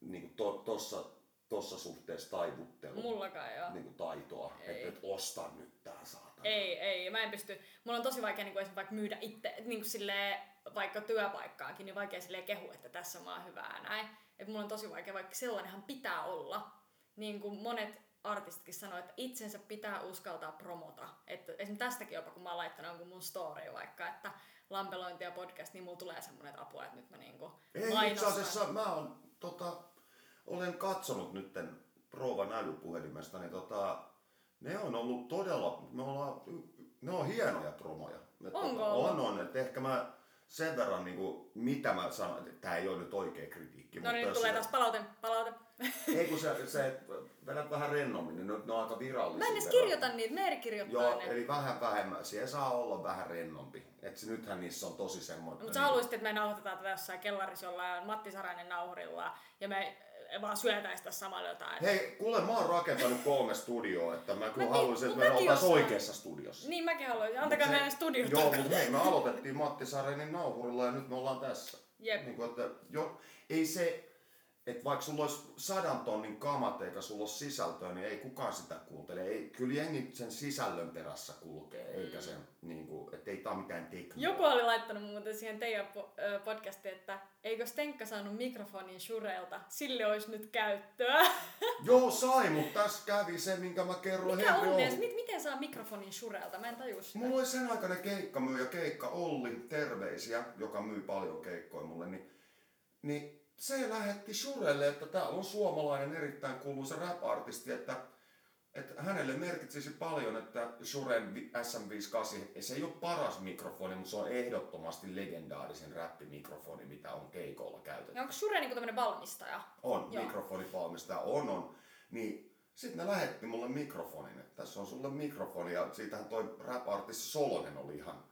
niin kuin to, tossa, tossa suhteessa taivuttelu Mullakaan joo. niin kuin taitoa, Ei. että et osta nyt tää saatana. Ei, ei, mä en pysty. Mulla on tosi vaikea niin kuin vaikka myydä itse, niin kuin silleen, vaikka työpaikkaankin, niin vaikea silleen kehu, että tässä mä oon hyvää näin. Et mulla on tosi vaikea, vaikka sellainenhan pitää olla. Niin kuin monet artistitkin sanoo, että itsensä pitää uskaltaa promota. Että esimerkiksi tästäkin jopa, kun mä oon laittanut jonkun mun story vaikka, että lampelointi ja podcast, niin mulla tulee semmoinen että apua, että nyt mä niinku Ei, itse mainostan. asiassa mä oon, tota, olen katsonut nytten Provan älypuhelimesta, niin tota, ne on ollut todella, me ollaan, ne on hienoja promoja. Et Onko tota, ollut? on, on, että ehkä mä sen verran, niin kuin, mitä mä sanon, että tää ei ole nyt oikea kritiikki. No niin, tulee sä- taas palaute, palaute. Ei kun sä, sä vedät vähän rennommin, niin ne, ne on aika virallisia. Mä en edes kirjoita niitä, Meeri kirjoittaa Joo, ne. eli vähän vähemmän. Siellä saa olla vähän rennompi. Et se, nythän niissä on tosi semmoinen. Mutta sä haluaisit, että me nauhoitetaan tätä jossain kellarissa jollain Matti Sarainen nauhurilla ja me vaan syötäis tässä samalla jotain. Hei, kuule, mä oon rakentanut kolme studioa, että mä kyllä haluaisin, että me oltais osaan. oikeassa studiossa. Niin mäkin haluaisin. Antakaa meidän studiot. Joo, mutta hei, me aloitettiin Matti Sarenin nauhurilla ja nyt me ollaan tässä. Jep. Niin kuin, että, jo, ei se, että vaikka sulla olisi sadan tonnin kamat eikä sulla ole sisältöä, niin ei kukaan sitä kuuntele. Ei, kyllä jengi sen sisällön perässä kulkee, eikä sen, niin kuin, että ei tää ole mitään tekniikkaa. Joku oli laittanut muuten siihen teidän podcastiin, että eikö Stenkka saanut mikrofonin Shurelta, sille olisi nyt käyttöä. Joo, sai, mutta tässä kävi se, minkä mä kerroin Mikä Henri on edes? Mit, miten saa mikrofonin Shurelta? Mä en tajua sitä. Mulla oli sen aikainen keikkamyyjä, keikka Olli, terveisiä, joka myy paljon keikkoja mulle, niin, niin se lähetti Shurelle, että täällä on suomalainen erittäin kuuluisa rap-artisti, että, että hänelle merkitsisi paljon, että Shuren vi- SM58, se ei ole paras mikrofoni, mutta se on ehdottomasti legendaarisen räppimikrofoni, mitä on keikolla käytetty. Ja onko Shure niinku tämmönen valmistaja? On, Joo. mikrofonivalmistaja on, on. Niin sitten ne lähetti mulle mikrofonin, että tässä on sulle mikrofoni ja siitähän toi rap-artisti Solonen oli ihan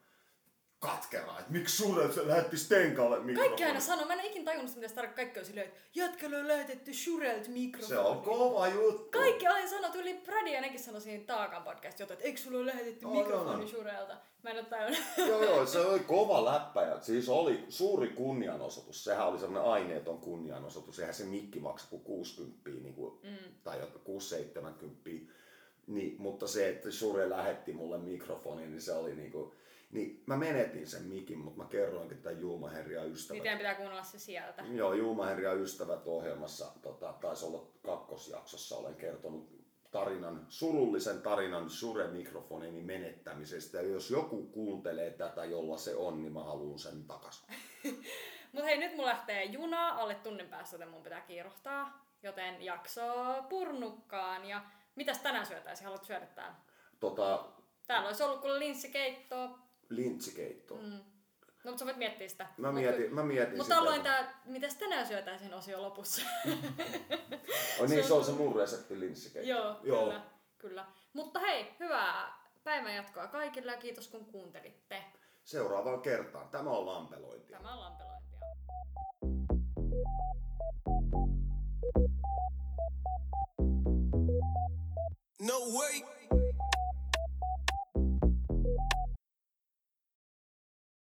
katkera, että miksi Shure se lähetti Stenkalle Kaikki mikrofonin. aina sanoo, mä en ikinä tajunnut sitä, mitä se tarkoittaa. Kaikki on silleen, että jätkällä on lähetetty Shurelt mikrofoni. Se on kova juttu. Kaikki aina sanoo, tyyli Brady ja nekin sanoi siinä Taakan podcast että eikö sulla ole lähetetty On, mikrofoni on, on. Shurelta? Mä en ole tajunnut. joo, joo, se oli kova läppä ja siis oli suuri kunnianosoitus. Sehän oli semmoinen aineeton kunnianosoitus. Eihän se mikki maksa kuin 60 niin kuin, mm. tai 6-70. Niin, mutta se, että Sure lähetti mulle mikrofonin, niin se oli niinku... Niin mä menetin sen mikin, mutta mä kerroinkin tämän Juuma Henri ja ystävät. Miten pitää kuunnella se sieltä? Joo, Juuma Henri ja ystävät ohjelmassa, tota, taisi olla kakkosjaksossa, olen kertonut tarinan, surullisen tarinan Sure mikrofonini menettämisestä. Ja jos joku kuuntelee tätä, jolla se on, niin mä haluan sen takas. Mut hei, nyt mulla lähtee juna alle tunnin päästä, joten mun pitää kiirohtaa. Joten jakso purnukkaan. Ja mitäs tänään syötäisiin? Haluat syödä täällä? Tota, Täällä olisi ollut kuule linssikeittoa lintsikeitto. Mm. No, mutta sä voit miettiä sitä. Mä mietin, mä mietin mutta sitä. Mutta tää, mitäs tänään syötäisiin osio lopussa. On niin, se, on se mun resepti linssikeitto. Joo, Joo, kyllä. kyllä. Mutta hei, hyvää päivän jatkoa kaikille ja kiitos kun kuuntelitte. Seuraavaan kertaan. Tämä on lampelointia. Tämä on lampelointia. No way!